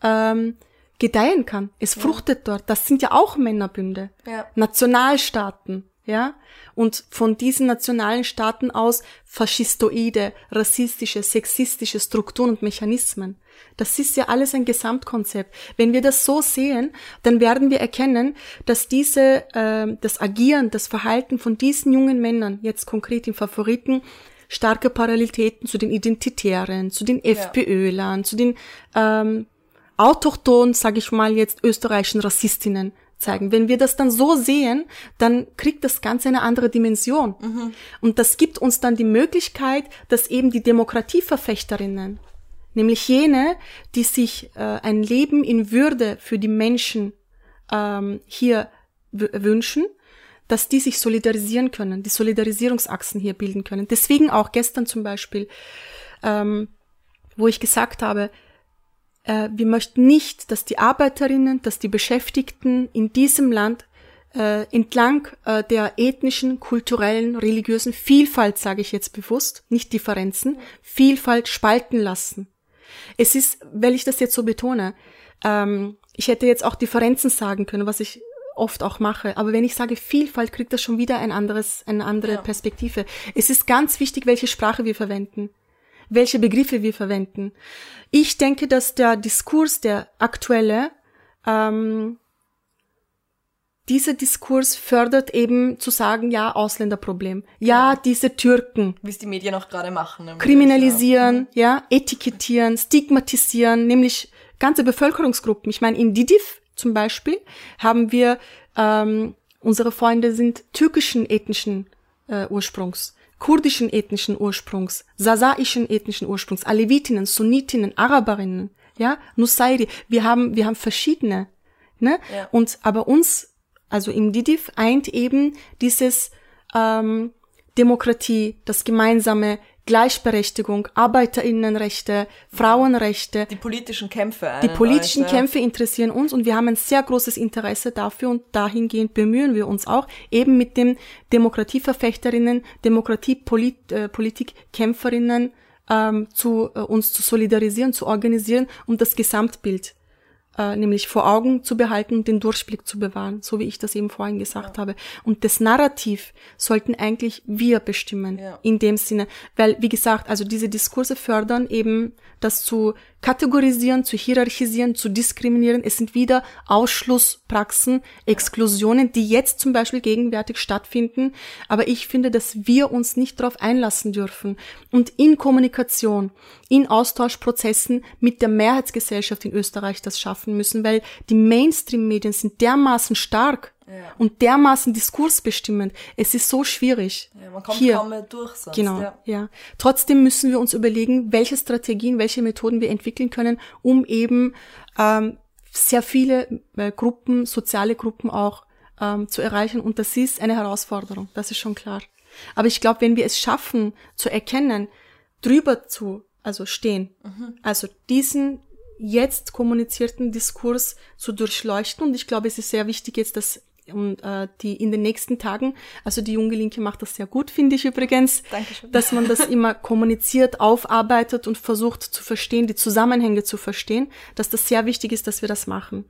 ähm, gedeihen kann. Es fruchtet ja. dort. Das sind ja auch Männerbünde. Ja. Nationalstaaten, ja. Und von diesen nationalen Staaten aus faschistoide, rassistische, sexistische Strukturen und Mechanismen. Das ist ja alles ein Gesamtkonzept. Wenn wir das so sehen, dann werden wir erkennen, dass diese, äh, das Agieren, das Verhalten von diesen jungen Männern, jetzt konkret im Favoriten, starke Parallelitäten zu den Identitären, zu den FPÖlern, zu den ähm, autochton, sage ich mal jetzt, österreichischen Rassistinnen zeigen. Wenn wir das dann so sehen, dann kriegt das Ganze eine andere Dimension. Mhm. Und das gibt uns dann die Möglichkeit, dass eben die Demokratieverfechterinnen, nämlich jene, die sich äh, ein Leben in Würde für die Menschen ähm, hier wünschen, dass die sich solidarisieren können, die Solidarisierungsachsen hier bilden können. Deswegen auch gestern zum Beispiel, ähm, wo ich gesagt habe, äh, wir möchten nicht, dass die Arbeiterinnen, dass die Beschäftigten in diesem Land äh, entlang äh, der ethnischen, kulturellen, religiösen Vielfalt, sage ich jetzt bewusst, nicht Differenzen, Vielfalt spalten lassen. Es ist, weil ich das jetzt so betone, ähm, ich hätte jetzt auch Differenzen sagen können, was ich oft auch mache. Aber wenn ich sage Vielfalt, kriegt das schon wieder ein anderes, eine andere ja. Perspektive. Es ist ganz wichtig, welche Sprache wir verwenden welche Begriffe wir verwenden. Ich denke, dass der Diskurs, der aktuelle, ähm, dieser Diskurs fördert eben zu sagen, ja, Ausländerproblem. Ja, diese Türken. Wie es die Medien auch gerade machen. Kriminalisieren, ja. ja, etikettieren, stigmatisieren, nämlich ganze Bevölkerungsgruppen. Ich meine, in Didiv zum Beispiel haben wir, ähm, unsere Freunde sind türkischen ethnischen äh, Ursprungs kurdischen ethnischen Ursprungs, sasaischen ethnischen Ursprungs, Alevitinnen, Sunnitinnen, Araberinnen, ja, Nusairi. Wir haben, wir haben verschiedene, ne? Ja. Und aber uns, also im Didiv eint eben dieses ähm, Demokratie, das gemeinsame Gleichberechtigung, Arbeiterinnenrechte, Frauenrechte. Die politischen Kämpfe. Die politischen also. Kämpfe interessieren uns und wir haben ein sehr großes Interesse dafür und dahingehend bemühen wir uns auch, eben mit den Demokratieverfechterinnen, Demokratiepolitikkämpferinnen ähm, zu äh, uns zu solidarisieren, zu organisieren, um das Gesamtbild äh, nämlich vor Augen zu behalten den Durchblick zu bewahren, so wie ich das eben vorhin gesagt ja. habe. Und das Narrativ sollten eigentlich wir bestimmen, ja. in dem Sinne, weil, wie gesagt, also diese Diskurse fördern eben das zu kategorisieren, zu hierarchisieren, zu diskriminieren. Es sind wieder Ausschlusspraxen, Exklusionen, die jetzt zum Beispiel gegenwärtig stattfinden. Aber ich finde, dass wir uns nicht darauf einlassen dürfen und in Kommunikation, in Austauschprozessen mit der Mehrheitsgesellschaft in Österreich das schaffen müssen, weil die Mainstream-Medien sind dermaßen stark ja. und dermaßen diskursbestimmend. Es ist so schwierig. Ja, man kommt Hier. kaum mehr durch sonst. Genau, ja. ja. Trotzdem müssen wir uns überlegen, welche Strategien, welche Methoden wir entwickeln können, um eben ähm, sehr viele äh, Gruppen, soziale Gruppen auch ähm, zu erreichen. Und das ist eine Herausforderung, das ist schon klar. Aber ich glaube, wenn wir es schaffen, zu erkennen, drüber zu, also stehen, mhm. also diesen jetzt kommunizierten Diskurs zu durchleuchten. Und ich glaube, es ist sehr wichtig jetzt, dass und äh, die in den nächsten Tagen, also die junge Linke macht das sehr gut, finde ich übrigens, Dankeschön. dass man das <laughs> immer kommuniziert, aufarbeitet und versucht zu verstehen, die Zusammenhänge zu verstehen, dass das sehr wichtig ist, dass wir das machen.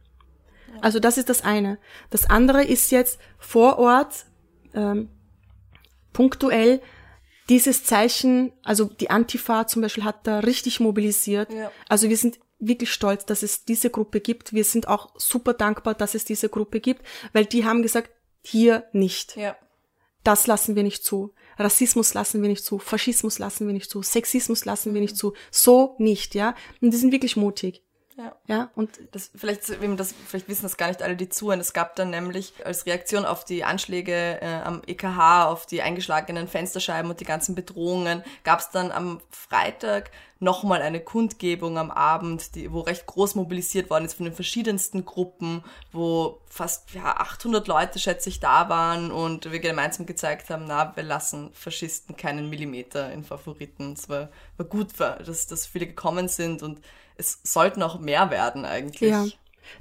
Also das ist das eine. Das andere ist jetzt vor Ort ähm, punktuell dieses Zeichen, also die Antifa zum Beispiel hat da richtig mobilisiert. Ja. Also wir sind wirklich stolz, dass es diese Gruppe gibt. Wir sind auch super dankbar, dass es diese Gruppe gibt, weil die haben gesagt, hier nicht. Ja. Das lassen wir nicht zu. Rassismus lassen wir nicht zu. Faschismus lassen wir nicht zu. Sexismus lassen wir nicht zu. So nicht, ja. Und die sind wirklich mutig. Ja. ja, und das, vielleicht, das, vielleicht wissen das gar nicht alle, die zuhören. Es gab dann nämlich als Reaktion auf die Anschläge äh, am EKH, auf die eingeschlagenen Fensterscheiben und die ganzen Bedrohungen, gab es dann am Freitag nochmal eine Kundgebung am Abend, die, wo recht groß mobilisiert worden ist von den verschiedensten Gruppen, wo fast ja, 800 Leute, schätze ich, da waren und wir gemeinsam gezeigt haben, na, wir lassen Faschisten keinen Millimeter in Favoriten. Es war, war gut, dass, dass viele gekommen sind und es sollten auch mehr werden eigentlich. Ja.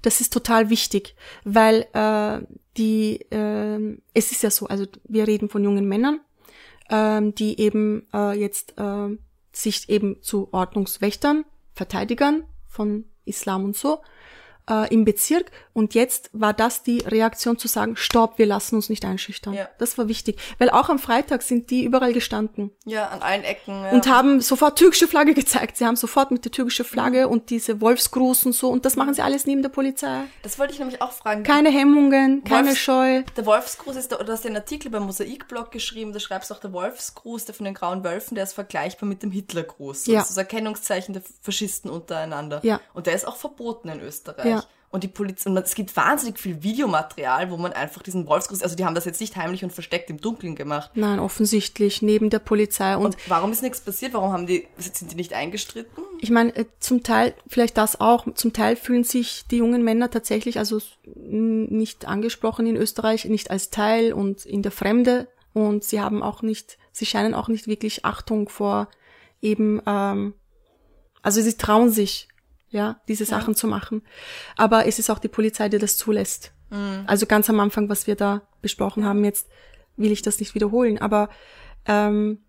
Das ist total wichtig, weil äh, die äh, es ist ja so, also wir reden von jungen Männern, ähm, die eben äh, jetzt äh, sich eben zu Ordnungswächtern, Verteidigern von Islam und so äh, im Bezirk. Und jetzt war das die Reaktion zu sagen, stopp, wir lassen uns nicht einschüchtern. Ja. Das war wichtig. Weil auch am Freitag sind die überall gestanden. Ja, an allen Ecken. Ja. Und haben sofort türkische Flagge gezeigt. Sie haben sofort mit der türkischen Flagge und diese Wolfsgruß und so. Und das machen sie alles neben der Polizei. Das wollte ich nämlich auch fragen. Keine Hemmungen, keine Wolfs Scheu. Der Wolfsgruß ist, du hast den Artikel beim Mosaikblog geschrieben, da schreibst du auch der Wolfsgruß, der von den grauen Wölfen, der ist vergleichbar mit dem Hitlergruß. Ja. Das ist das Erkennungszeichen der Faschisten untereinander. Ja. Und der ist auch verboten in Österreich. Ja. Und die Polizei, und es gibt wahnsinnig viel Videomaterial, wo man einfach diesen Wolfsgruß, also die haben das jetzt nicht heimlich und versteckt im Dunkeln gemacht. Nein, offensichtlich, neben der Polizei. Und, und warum ist nichts passiert? Warum haben die, sind die nicht eingestritten? Ich meine, äh, zum Teil, vielleicht das auch, zum Teil fühlen sich die jungen Männer tatsächlich, also nicht angesprochen in Österreich, nicht als Teil und in der Fremde. Und sie haben auch nicht, sie scheinen auch nicht wirklich Achtung vor eben, ähm, also sie trauen sich ja, diese Sachen ja. zu machen. Aber es ist auch die Polizei, die das zulässt. Mhm. Also ganz am Anfang, was wir da besprochen ja. haben, jetzt will ich das nicht wiederholen. Aber ähm,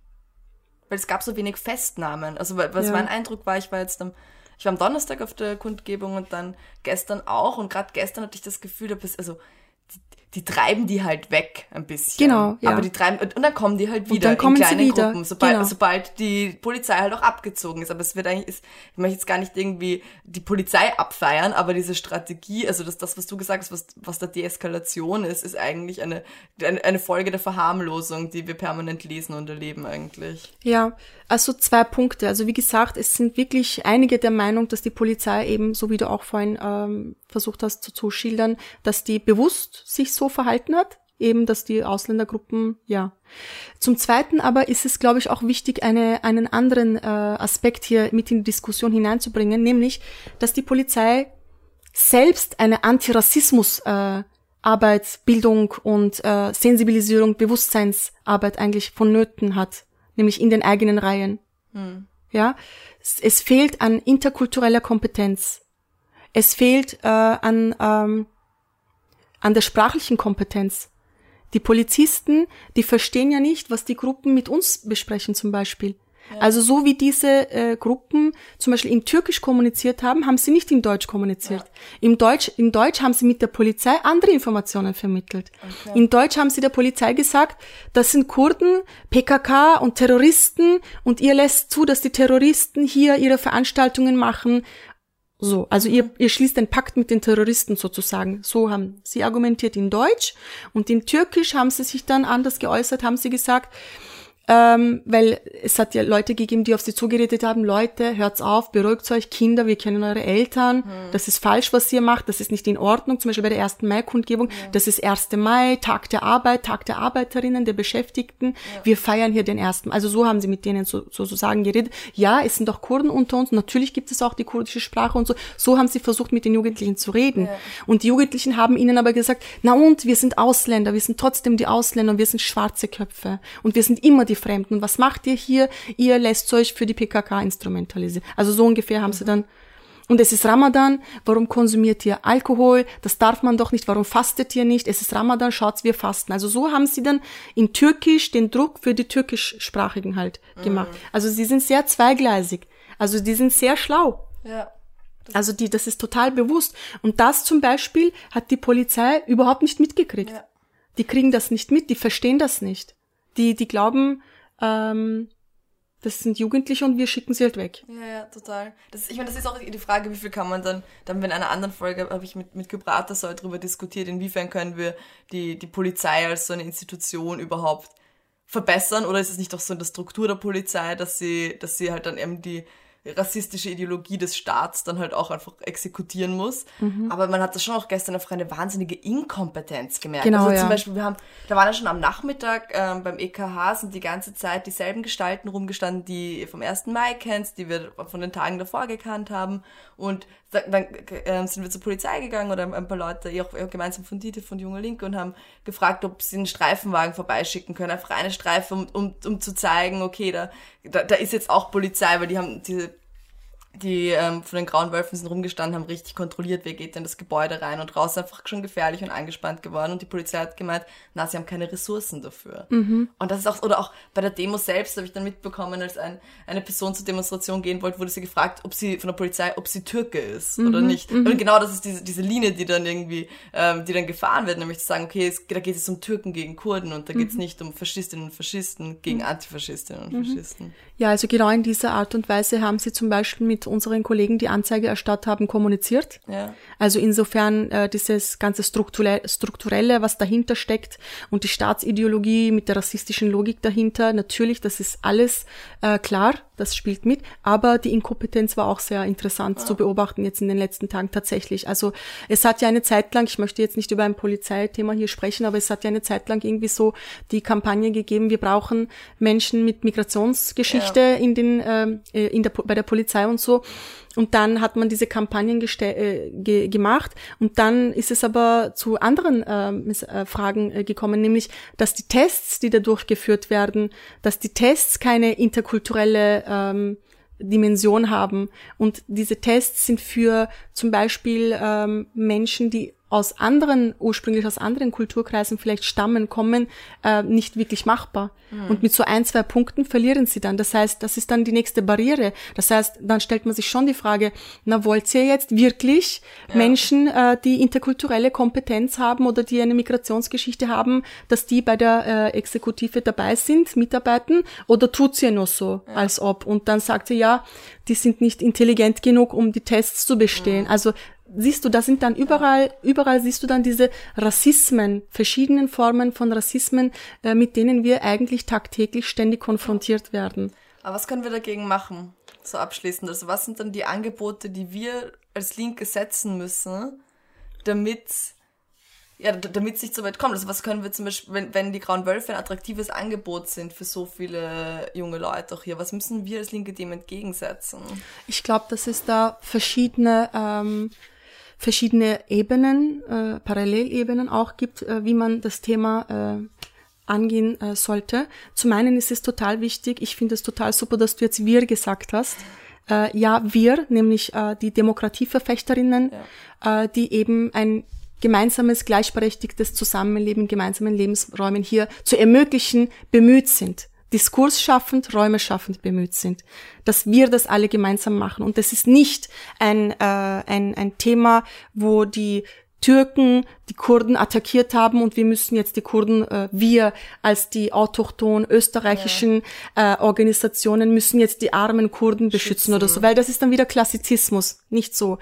weil es gab so wenig Festnahmen. Also was ja. mein Eindruck war, ich war jetzt am, ich war am Donnerstag auf der Kundgebung und dann gestern auch und gerade gestern hatte ich das Gefühl, da bist also die treiben die halt weg ein bisschen. Genau, ja. Aber die treiben, und, und dann kommen die halt wieder in kleinen Gruppen, sobald, genau. sobald die Polizei halt auch abgezogen ist. Aber es wird eigentlich, ist, ich möchte jetzt gar nicht irgendwie die Polizei abfeiern, aber diese Strategie, also das, das was du gesagt hast, was, was da Deeskalation ist, ist eigentlich eine, eine, eine Folge der Verharmlosung, die wir permanent lesen und erleben eigentlich. Ja, also zwei Punkte. Also wie gesagt, es sind wirklich einige der Meinung, dass die Polizei eben, so wie du auch vorhin ähm, versucht hast zu, zu schildern, dass die bewusst sich so verhalten hat, eben, dass die Ausländergruppen, ja. Zum Zweiten aber ist es, glaube ich, auch wichtig, eine, einen anderen äh, Aspekt hier mit in die Diskussion hineinzubringen, nämlich, dass die Polizei selbst eine Antirassismus äh, Arbeit, Bildung und äh, Sensibilisierung, Bewusstseinsarbeit eigentlich vonnöten hat, nämlich in den eigenen Reihen. Hm. Ja, es, es, fehlt an interkultureller Kompetenz. Es fehlt äh, an, ähm, an der sprachlichen Kompetenz. Die Polizisten, die verstehen ja nicht, was die Gruppen mit uns besprechen zum Beispiel. Ja. Also so wie diese äh, Gruppen zum Beispiel in Türkisch kommuniziert haben, haben sie nicht in Deutsch kommuniziert. Ja. Im Deutsch, in Deutsch haben sie mit der Polizei andere Informationen vermittelt. Okay. In Deutsch haben sie der Polizei gesagt, das sind Kurden, PKK und Terroristen und ihr lässt zu, dass die Terroristen hier ihre Veranstaltungen machen so, also ihr, ihr schließt den Pakt mit den Terroristen sozusagen. So haben sie argumentiert in Deutsch und in Türkisch haben sie sich dann anders geäußert, haben sie gesagt, ähm, weil es hat ja Leute gegeben, die auf sie zugeredet haben, Leute, hört's auf, beruhigt euch, Kinder, wir kennen eure Eltern, mhm. das ist falsch, was ihr macht, das ist nicht in Ordnung, zum Beispiel bei der 1. Mai-Kundgebung, ja. das ist 1. Mai, Tag der Arbeit, Tag der Arbeiterinnen, der Beschäftigten, ja. wir feiern hier den 1. Also so haben sie mit denen so, sozusagen geredet. Ja, es sind auch Kurden unter uns, natürlich gibt es auch die kurdische Sprache und so, so haben sie versucht, mit den Jugendlichen zu reden. Ja. Und die Jugendlichen haben ihnen aber gesagt, na und, wir sind Ausländer, wir sind trotzdem die Ausländer und wir sind schwarze Köpfe und wir sind immer die die Fremden. Was macht ihr hier? Ihr lässt euch für die PKK instrumentalisieren. Also so ungefähr haben mhm. sie dann und es ist Ramadan, warum konsumiert ihr Alkohol? Das darf man doch nicht, warum fastet ihr nicht? Es ist Ramadan, schaut's, wir fasten. Also so haben sie dann in Türkisch den Druck für die türkischsprachigen halt gemacht. Mhm. Also sie sind sehr zweigleisig. Also die sind sehr schlau. Ja. Also die, das ist total bewusst. Und das zum Beispiel hat die Polizei überhaupt nicht mitgekriegt. Ja. Die kriegen das nicht mit, die verstehen das nicht. Die, die glauben, ähm, das sind Jugendliche und wir schicken sie halt weg. Ja, ja, total. Das, ich meine, das ist auch die Frage, wie viel kann man dann, dann in einer anderen Folge habe ich mit, mit Gebrater so darüber diskutiert, inwiefern können wir die, die Polizei als so eine Institution überhaupt verbessern oder ist es nicht auch so in der Struktur der Polizei, dass sie, dass sie halt dann eben die rassistische Ideologie des Staats dann halt auch einfach exekutieren muss. Mhm. Aber man hat das schon auch gestern einfach eine wahnsinnige Inkompetenz gemerkt. Genau, also ja. zum Beispiel, wir haben, da waren ja schon am Nachmittag ähm, beim EKH sind die ganze Zeit dieselben Gestalten rumgestanden, die ihr vom 1. Mai kennst, die wir von den Tagen davor gekannt haben. Und dann äh, sind wir zur Polizei gegangen oder ein paar Leute, auch gemeinsam von Dieter, von Junge Linke und haben gefragt, ob sie einen Streifenwagen vorbeischicken können, einfach eine Streife, um, um, um zu zeigen, okay, da, da, da ist jetzt auch Polizei, weil die haben diese die ähm, von den Grauen Wölfen sind rumgestanden, haben richtig kontrolliert, wer geht in das Gebäude rein und raus, einfach schon gefährlich und angespannt geworden. Und die Polizei hat gemeint, na, sie haben keine Ressourcen dafür. Mhm. Und das ist auch, oder auch bei der Demo selbst habe ich dann mitbekommen, als ein, eine Person zur Demonstration gehen wollte, wurde sie gefragt, ob sie von der Polizei, ob sie Türke ist mhm. oder nicht. Mhm. Und genau das ist diese, diese Linie, die dann irgendwie, ähm, die dann gefahren wird, nämlich zu sagen, okay, es, da geht es um Türken gegen Kurden und da geht es mhm. nicht um Faschistinnen und Faschisten gegen mhm. Antifaschistinnen und mhm. Faschisten. Ja, also genau in dieser Art und Weise haben sie zum Beispiel mit unseren Kollegen, die Anzeige erstattet haben, kommuniziert. Ja. Also insofern äh, dieses ganze Strukturelle, was dahinter steckt und die Staatsideologie mit der rassistischen Logik dahinter, natürlich, das ist alles äh, klar, das spielt mit, aber die Inkompetenz war auch sehr interessant ja. zu beobachten jetzt in den letzten Tagen tatsächlich. Also es hat ja eine Zeit lang, ich möchte jetzt nicht über ein Polizeithema hier sprechen, aber es hat ja eine Zeit lang irgendwie so die Kampagne gegeben, wir brauchen Menschen mit Migrationsgeschichte ja. in den äh, in der bei der Polizei und so. Und dann hat man diese Kampagnen äh, ge gemacht und dann ist es aber zu anderen ähm, äh, Fragen äh, gekommen, nämlich, dass die Tests, die da durchgeführt werden, dass die Tests keine interkulturelle ähm, Dimension haben. Und diese Tests sind für zum Beispiel ähm, Menschen, die aus anderen, ursprünglich aus anderen Kulturkreisen vielleicht stammen, kommen, äh, nicht wirklich machbar. Mhm. Und mit so ein, zwei Punkten verlieren sie dann. Das heißt, das ist dann die nächste Barriere. Das heißt, dann stellt man sich schon die Frage, na, wollt ihr jetzt wirklich ja. Menschen, äh, die interkulturelle Kompetenz haben oder die eine Migrationsgeschichte haben, dass die bei der äh, Exekutive dabei sind, mitarbeiten? Oder tut sie nur so, ja. als ob? Und dann sagt sie, ja, die sind nicht intelligent genug, um die Tests zu bestehen. Mhm. Also siehst du, da sind dann überall, überall siehst du dann diese Rassismen, verschiedenen Formen von Rassismen, äh, mit denen wir eigentlich tagtäglich ständig konfrontiert werden. Aber was können wir dagegen machen? So abschließend. Also was sind dann die Angebote, die wir als Linke setzen müssen, damit ja, damit es nicht so weit kommt. Also was können wir zum Beispiel, wenn, wenn die Grauen Wölfe ein attraktives Angebot sind für so viele junge Leute auch hier, was müssen wir als Linke dem entgegensetzen? Ich glaube, dass es da verschiedene ähm, verschiedene Ebenen, äh, Parallelebenen auch gibt, äh, wie man das Thema äh, angehen äh, sollte. Zum einen ist es total wichtig, ich finde es total super, dass du jetzt wir gesagt hast. Äh, ja, wir, nämlich äh, die Demokratieverfechterinnen, ja. äh, die eben ein gemeinsames, gleichberechtigtes Zusammenleben, gemeinsamen Lebensräumen hier zu ermöglichen, bemüht sind diskursschaffend, räumeschaffend bemüht sind, dass wir das alle gemeinsam machen. Und das ist nicht ein, äh, ein, ein Thema, wo die Türken die Kurden attackiert haben und wir müssen jetzt die Kurden, äh, wir als die autochton österreichischen ja. äh, Organisationen müssen jetzt die armen Kurden beschützen Schützen. oder so, weil das ist dann wieder Klassizismus, nicht so.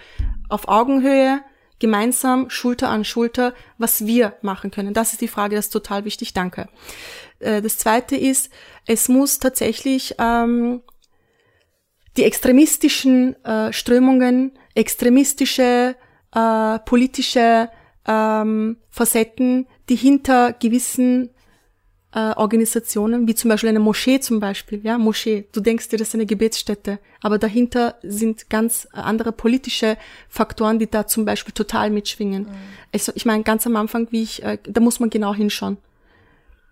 Auf Augenhöhe, gemeinsam, Schulter an Schulter, was wir machen können. Das ist die Frage, das ist total wichtig. Danke. Äh, das zweite ist, es muss tatsächlich ähm, die extremistischen äh, Strömungen, extremistische äh, politische ähm, Facetten, die hinter gewissen äh, Organisationen, wie zum Beispiel eine Moschee zum Beispiel, ja, Moschee, du denkst dir, das ist eine Gebetsstätte, aber dahinter sind ganz andere politische Faktoren, die da zum Beispiel total mitschwingen. Mhm. Also, ich meine, ganz am Anfang, wie ich, äh, da muss man genau hinschauen.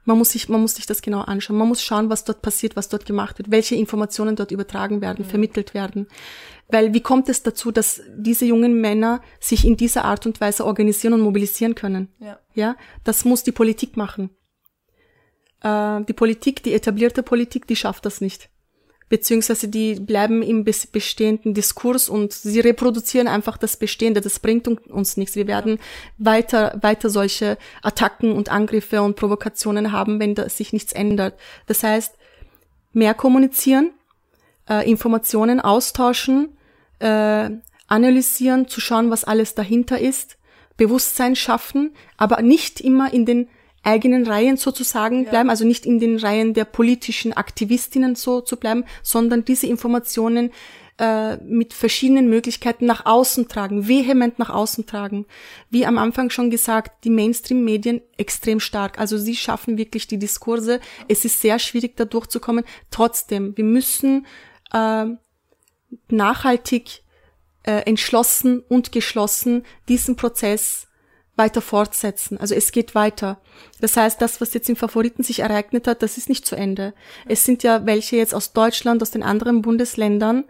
Man muss sich, man muss sich das genau anschauen. Man muss schauen, was dort passiert, was dort gemacht wird, welche Informationen dort übertragen werden, mhm. vermittelt werden. Weil wie kommt es dazu, dass diese jungen Männer sich in dieser Art und Weise organisieren und mobilisieren können? Ja. ja? Das muss die Politik machen. Äh, die Politik, die etablierte Politik, die schafft das nicht beziehungsweise die bleiben im bestehenden Diskurs und sie reproduzieren einfach das Bestehende. Das bringt uns nichts. Wir werden weiter, weiter solche Attacken und Angriffe und Provokationen haben, wenn da sich nichts ändert. Das heißt, mehr kommunizieren, äh, Informationen austauschen, äh, analysieren, zu schauen, was alles dahinter ist, Bewusstsein schaffen, aber nicht immer in den eigenen Reihen sozusagen ja. bleiben, also nicht in den Reihen der politischen Aktivistinnen so zu bleiben, sondern diese Informationen äh, mit verschiedenen Möglichkeiten nach außen tragen, vehement nach außen tragen. Wie am Anfang schon gesagt, die Mainstream-Medien extrem stark. Also sie schaffen wirklich die Diskurse. Es ist sehr schwierig, da durchzukommen. Trotzdem, wir müssen äh, nachhaltig, äh, entschlossen und geschlossen diesen Prozess weiter fortsetzen. Also es geht weiter. Das heißt, das, was jetzt im Favoriten sich ereignet hat, das ist nicht zu Ende. Es sind ja welche jetzt aus Deutschland, aus den anderen Bundesländern,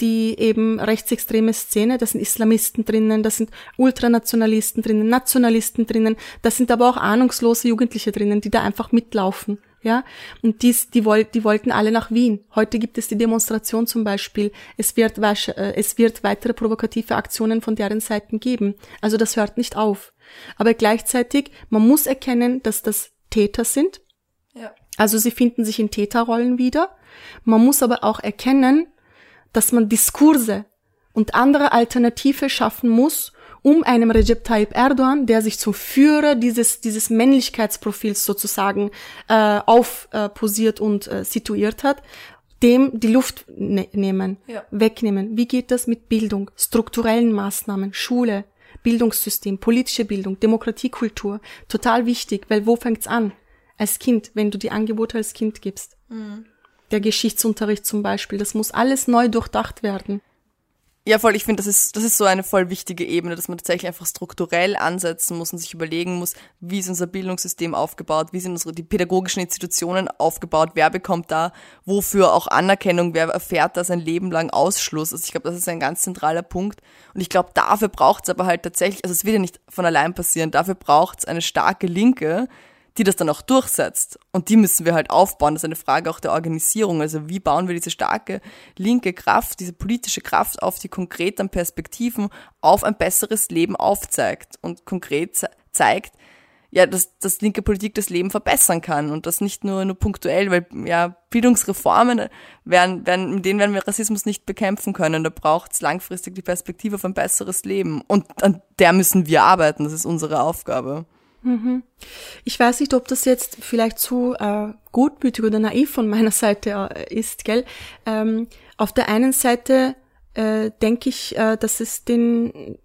die eben rechtsextreme Szene, da sind Islamisten drinnen, da sind Ultranationalisten drinnen, Nationalisten drinnen, da sind aber auch ahnungslose Jugendliche drinnen, die da einfach mitlaufen. Ja, und dies, die, woll, die wollten alle nach Wien. Heute gibt es die Demonstration zum Beispiel. Es wird, äh, es wird weitere provokative Aktionen von deren Seiten geben. Also das hört nicht auf. Aber gleichzeitig, man muss erkennen, dass das Täter sind. Ja. Also sie finden sich in Täterrollen wieder. Man muss aber auch erkennen, dass man Diskurse und andere Alternative schaffen muss, um einem Recep Tayyip Erdogan, der sich zum Führer dieses, dieses Männlichkeitsprofils sozusagen äh, aufposiert äh, und äh, situiert hat, dem die Luft ne nehmen, ja. wegnehmen. Wie geht das mit Bildung, strukturellen Maßnahmen, Schule, Bildungssystem, politische Bildung, Demokratiekultur? Total wichtig, weil wo fängt's an? Als Kind, wenn du die Angebote als Kind gibst. Mhm. Der Geschichtsunterricht zum Beispiel, das muss alles neu durchdacht werden. Ja, voll. Ich finde, das ist, das ist so eine voll wichtige Ebene, dass man tatsächlich einfach strukturell ansetzen muss und sich überlegen muss, wie ist unser Bildungssystem aufgebaut, wie sind unsere, die pädagogischen Institutionen aufgebaut, wer bekommt da wofür auch Anerkennung, wer erfährt da sein Leben lang Ausschluss. Also ich glaube, das ist ein ganz zentraler Punkt. Und ich glaube, dafür braucht es aber halt tatsächlich, also es wird ja nicht von allein passieren, dafür braucht es eine starke Linke, die das dann auch durchsetzt. Und die müssen wir halt aufbauen. Das ist eine Frage auch der Organisierung. Also wie bauen wir diese starke linke Kraft, diese politische Kraft auf, die konkret dann Perspektiven auf ein besseres Leben aufzeigt und konkret ze zeigt, ja, dass, dass linke Politik das Leben verbessern kann und das nicht nur, nur punktuell, weil ja, Bildungsreformen werden, werden, mit denen werden wir Rassismus nicht bekämpfen können. Da braucht es langfristig die Perspektive auf ein besseres Leben. Und an der müssen wir arbeiten. Das ist unsere Aufgabe. Mhm. Ich weiß nicht, ob das jetzt vielleicht zu äh, gutmütig oder naiv von meiner <laughs> Seite äh, ist, gell? Ähm, auf der einen Seite äh, denke ich, äh, dass es den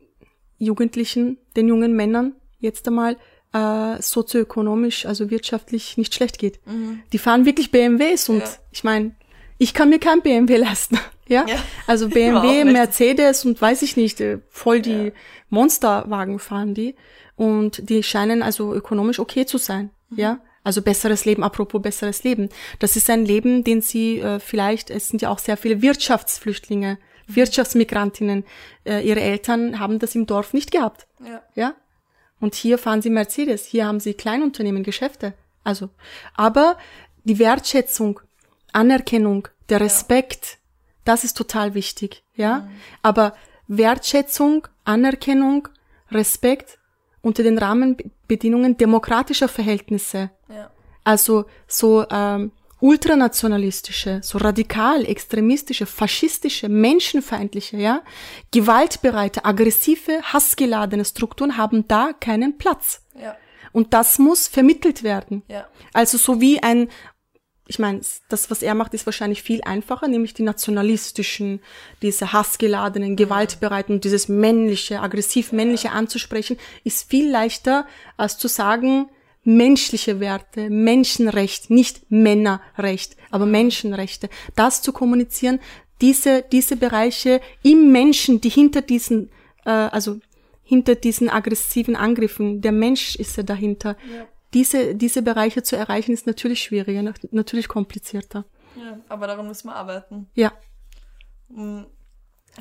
Jugendlichen, den jungen Männern jetzt einmal äh, sozioökonomisch, also wirtschaftlich nicht schlecht geht. Mhm. Die fahren wirklich BMWs und ja. ich meine, ich kann mir kein BMW leisten. Ja? ja. Also <laughs> BMW, Mercedes und weiß ich nicht, äh, voll die ja. Monsterwagen fahren die. Und die scheinen also ökonomisch okay zu sein. Mhm. Ja. Also besseres Leben, apropos besseres Leben. Das ist ein Leben, den sie äh, vielleicht, es sind ja auch sehr viele Wirtschaftsflüchtlinge, mhm. Wirtschaftsmigrantinnen. Äh, ihre Eltern haben das im Dorf nicht gehabt. Ja. ja. Und hier fahren sie Mercedes, hier haben sie Kleinunternehmen, Geschäfte. Also, aber die Wertschätzung, Anerkennung, der Respekt. Das ist total wichtig, ja. Mhm. Aber Wertschätzung, Anerkennung, Respekt unter den Rahmenbedingungen demokratischer Verhältnisse. Ja. Also so ähm, ultranationalistische, so radikal, extremistische, faschistische, menschenfeindliche, ja, gewaltbereite, aggressive, hassgeladene Strukturen haben da keinen Platz. Ja. Und das muss vermittelt werden. Ja. Also so wie ein ich meine, das, was er macht, ist wahrscheinlich viel einfacher, nämlich die nationalistischen, diese hassgeladenen, gewaltbereiten, dieses männliche, aggressiv männliche anzusprechen, ist viel leichter, als zu sagen, menschliche Werte, Menschenrecht, nicht Männerrecht, aber Menschenrechte, das zu kommunizieren, diese, diese Bereiche im Menschen, die hinter diesen, äh, also hinter diesen aggressiven Angriffen, der Mensch ist ja dahinter, ja diese, diese Bereiche zu erreichen, ist natürlich schwieriger, natürlich komplizierter. Ja, aber daran müssen wir arbeiten. Ja. Mhm.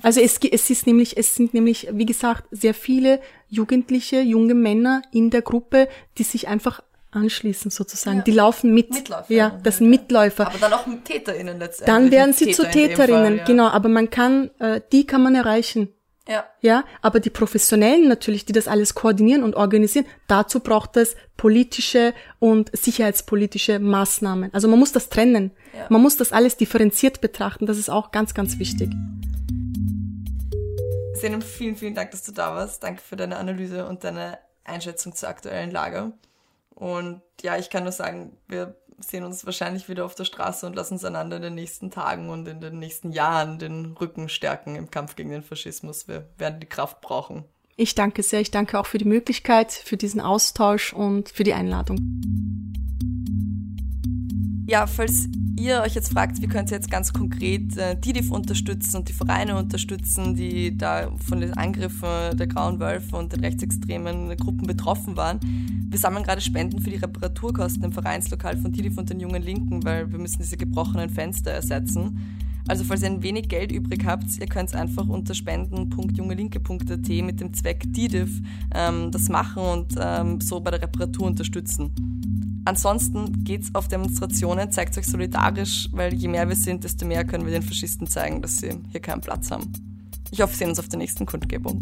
Also es, es ist nämlich, es sind nämlich, wie gesagt, sehr viele Jugendliche, junge Männer in der Gruppe, die sich einfach anschließen sozusagen. Ja. Die laufen mit. Mitläufer. Ja, das sind Mitläufer. Aber dann auch TäterInnen letztendlich. Dann werden sie Täter zu Täterinnen, Fall, ja. genau. Aber man kann, äh, die kann man erreichen. Ja. Ja, aber die Professionellen natürlich, die das alles koordinieren und organisieren, dazu braucht es politische und sicherheitspolitische Maßnahmen. Also man muss das trennen. Ja. Man muss das alles differenziert betrachten. Das ist auch ganz, ganz wichtig. Senem, vielen, vielen Dank, dass du da warst. Danke für deine Analyse und deine Einschätzung zur aktuellen Lage. Und ja, ich kann nur sagen, wir sehen uns wahrscheinlich wieder auf der Straße und lassen uns einander in den nächsten Tagen und in den nächsten Jahren den Rücken stärken im Kampf gegen den Faschismus. Wir werden die Kraft brauchen. Ich danke sehr. Ich danke auch für die Möglichkeit, für diesen Austausch und für die Einladung. Ja, falls ihr euch jetzt fragt, wie könnt ihr jetzt ganz konkret äh, DIDIF unterstützen und die Vereine unterstützen, die da von den Angriffen der Grauen Wölfe und den rechtsextremen Gruppen betroffen waren. Wir sammeln gerade Spenden für die Reparaturkosten im Vereinslokal von DIDIF und den Jungen Linken, weil wir müssen diese gebrochenen Fenster ersetzen. Also falls ihr ein wenig Geld übrig habt, ihr könnt es einfach unter spenden.jungelinke.at mit dem Zweck DIDIF ähm, das machen und ähm, so bei der Reparatur unterstützen. Ansonsten geht's auf Demonstrationen, zeigt euch solidarisch, weil je mehr wir sind, desto mehr können wir den Faschisten zeigen, dass sie hier keinen Platz haben. Ich hoffe, wir sehen uns auf der nächsten Kundgebung.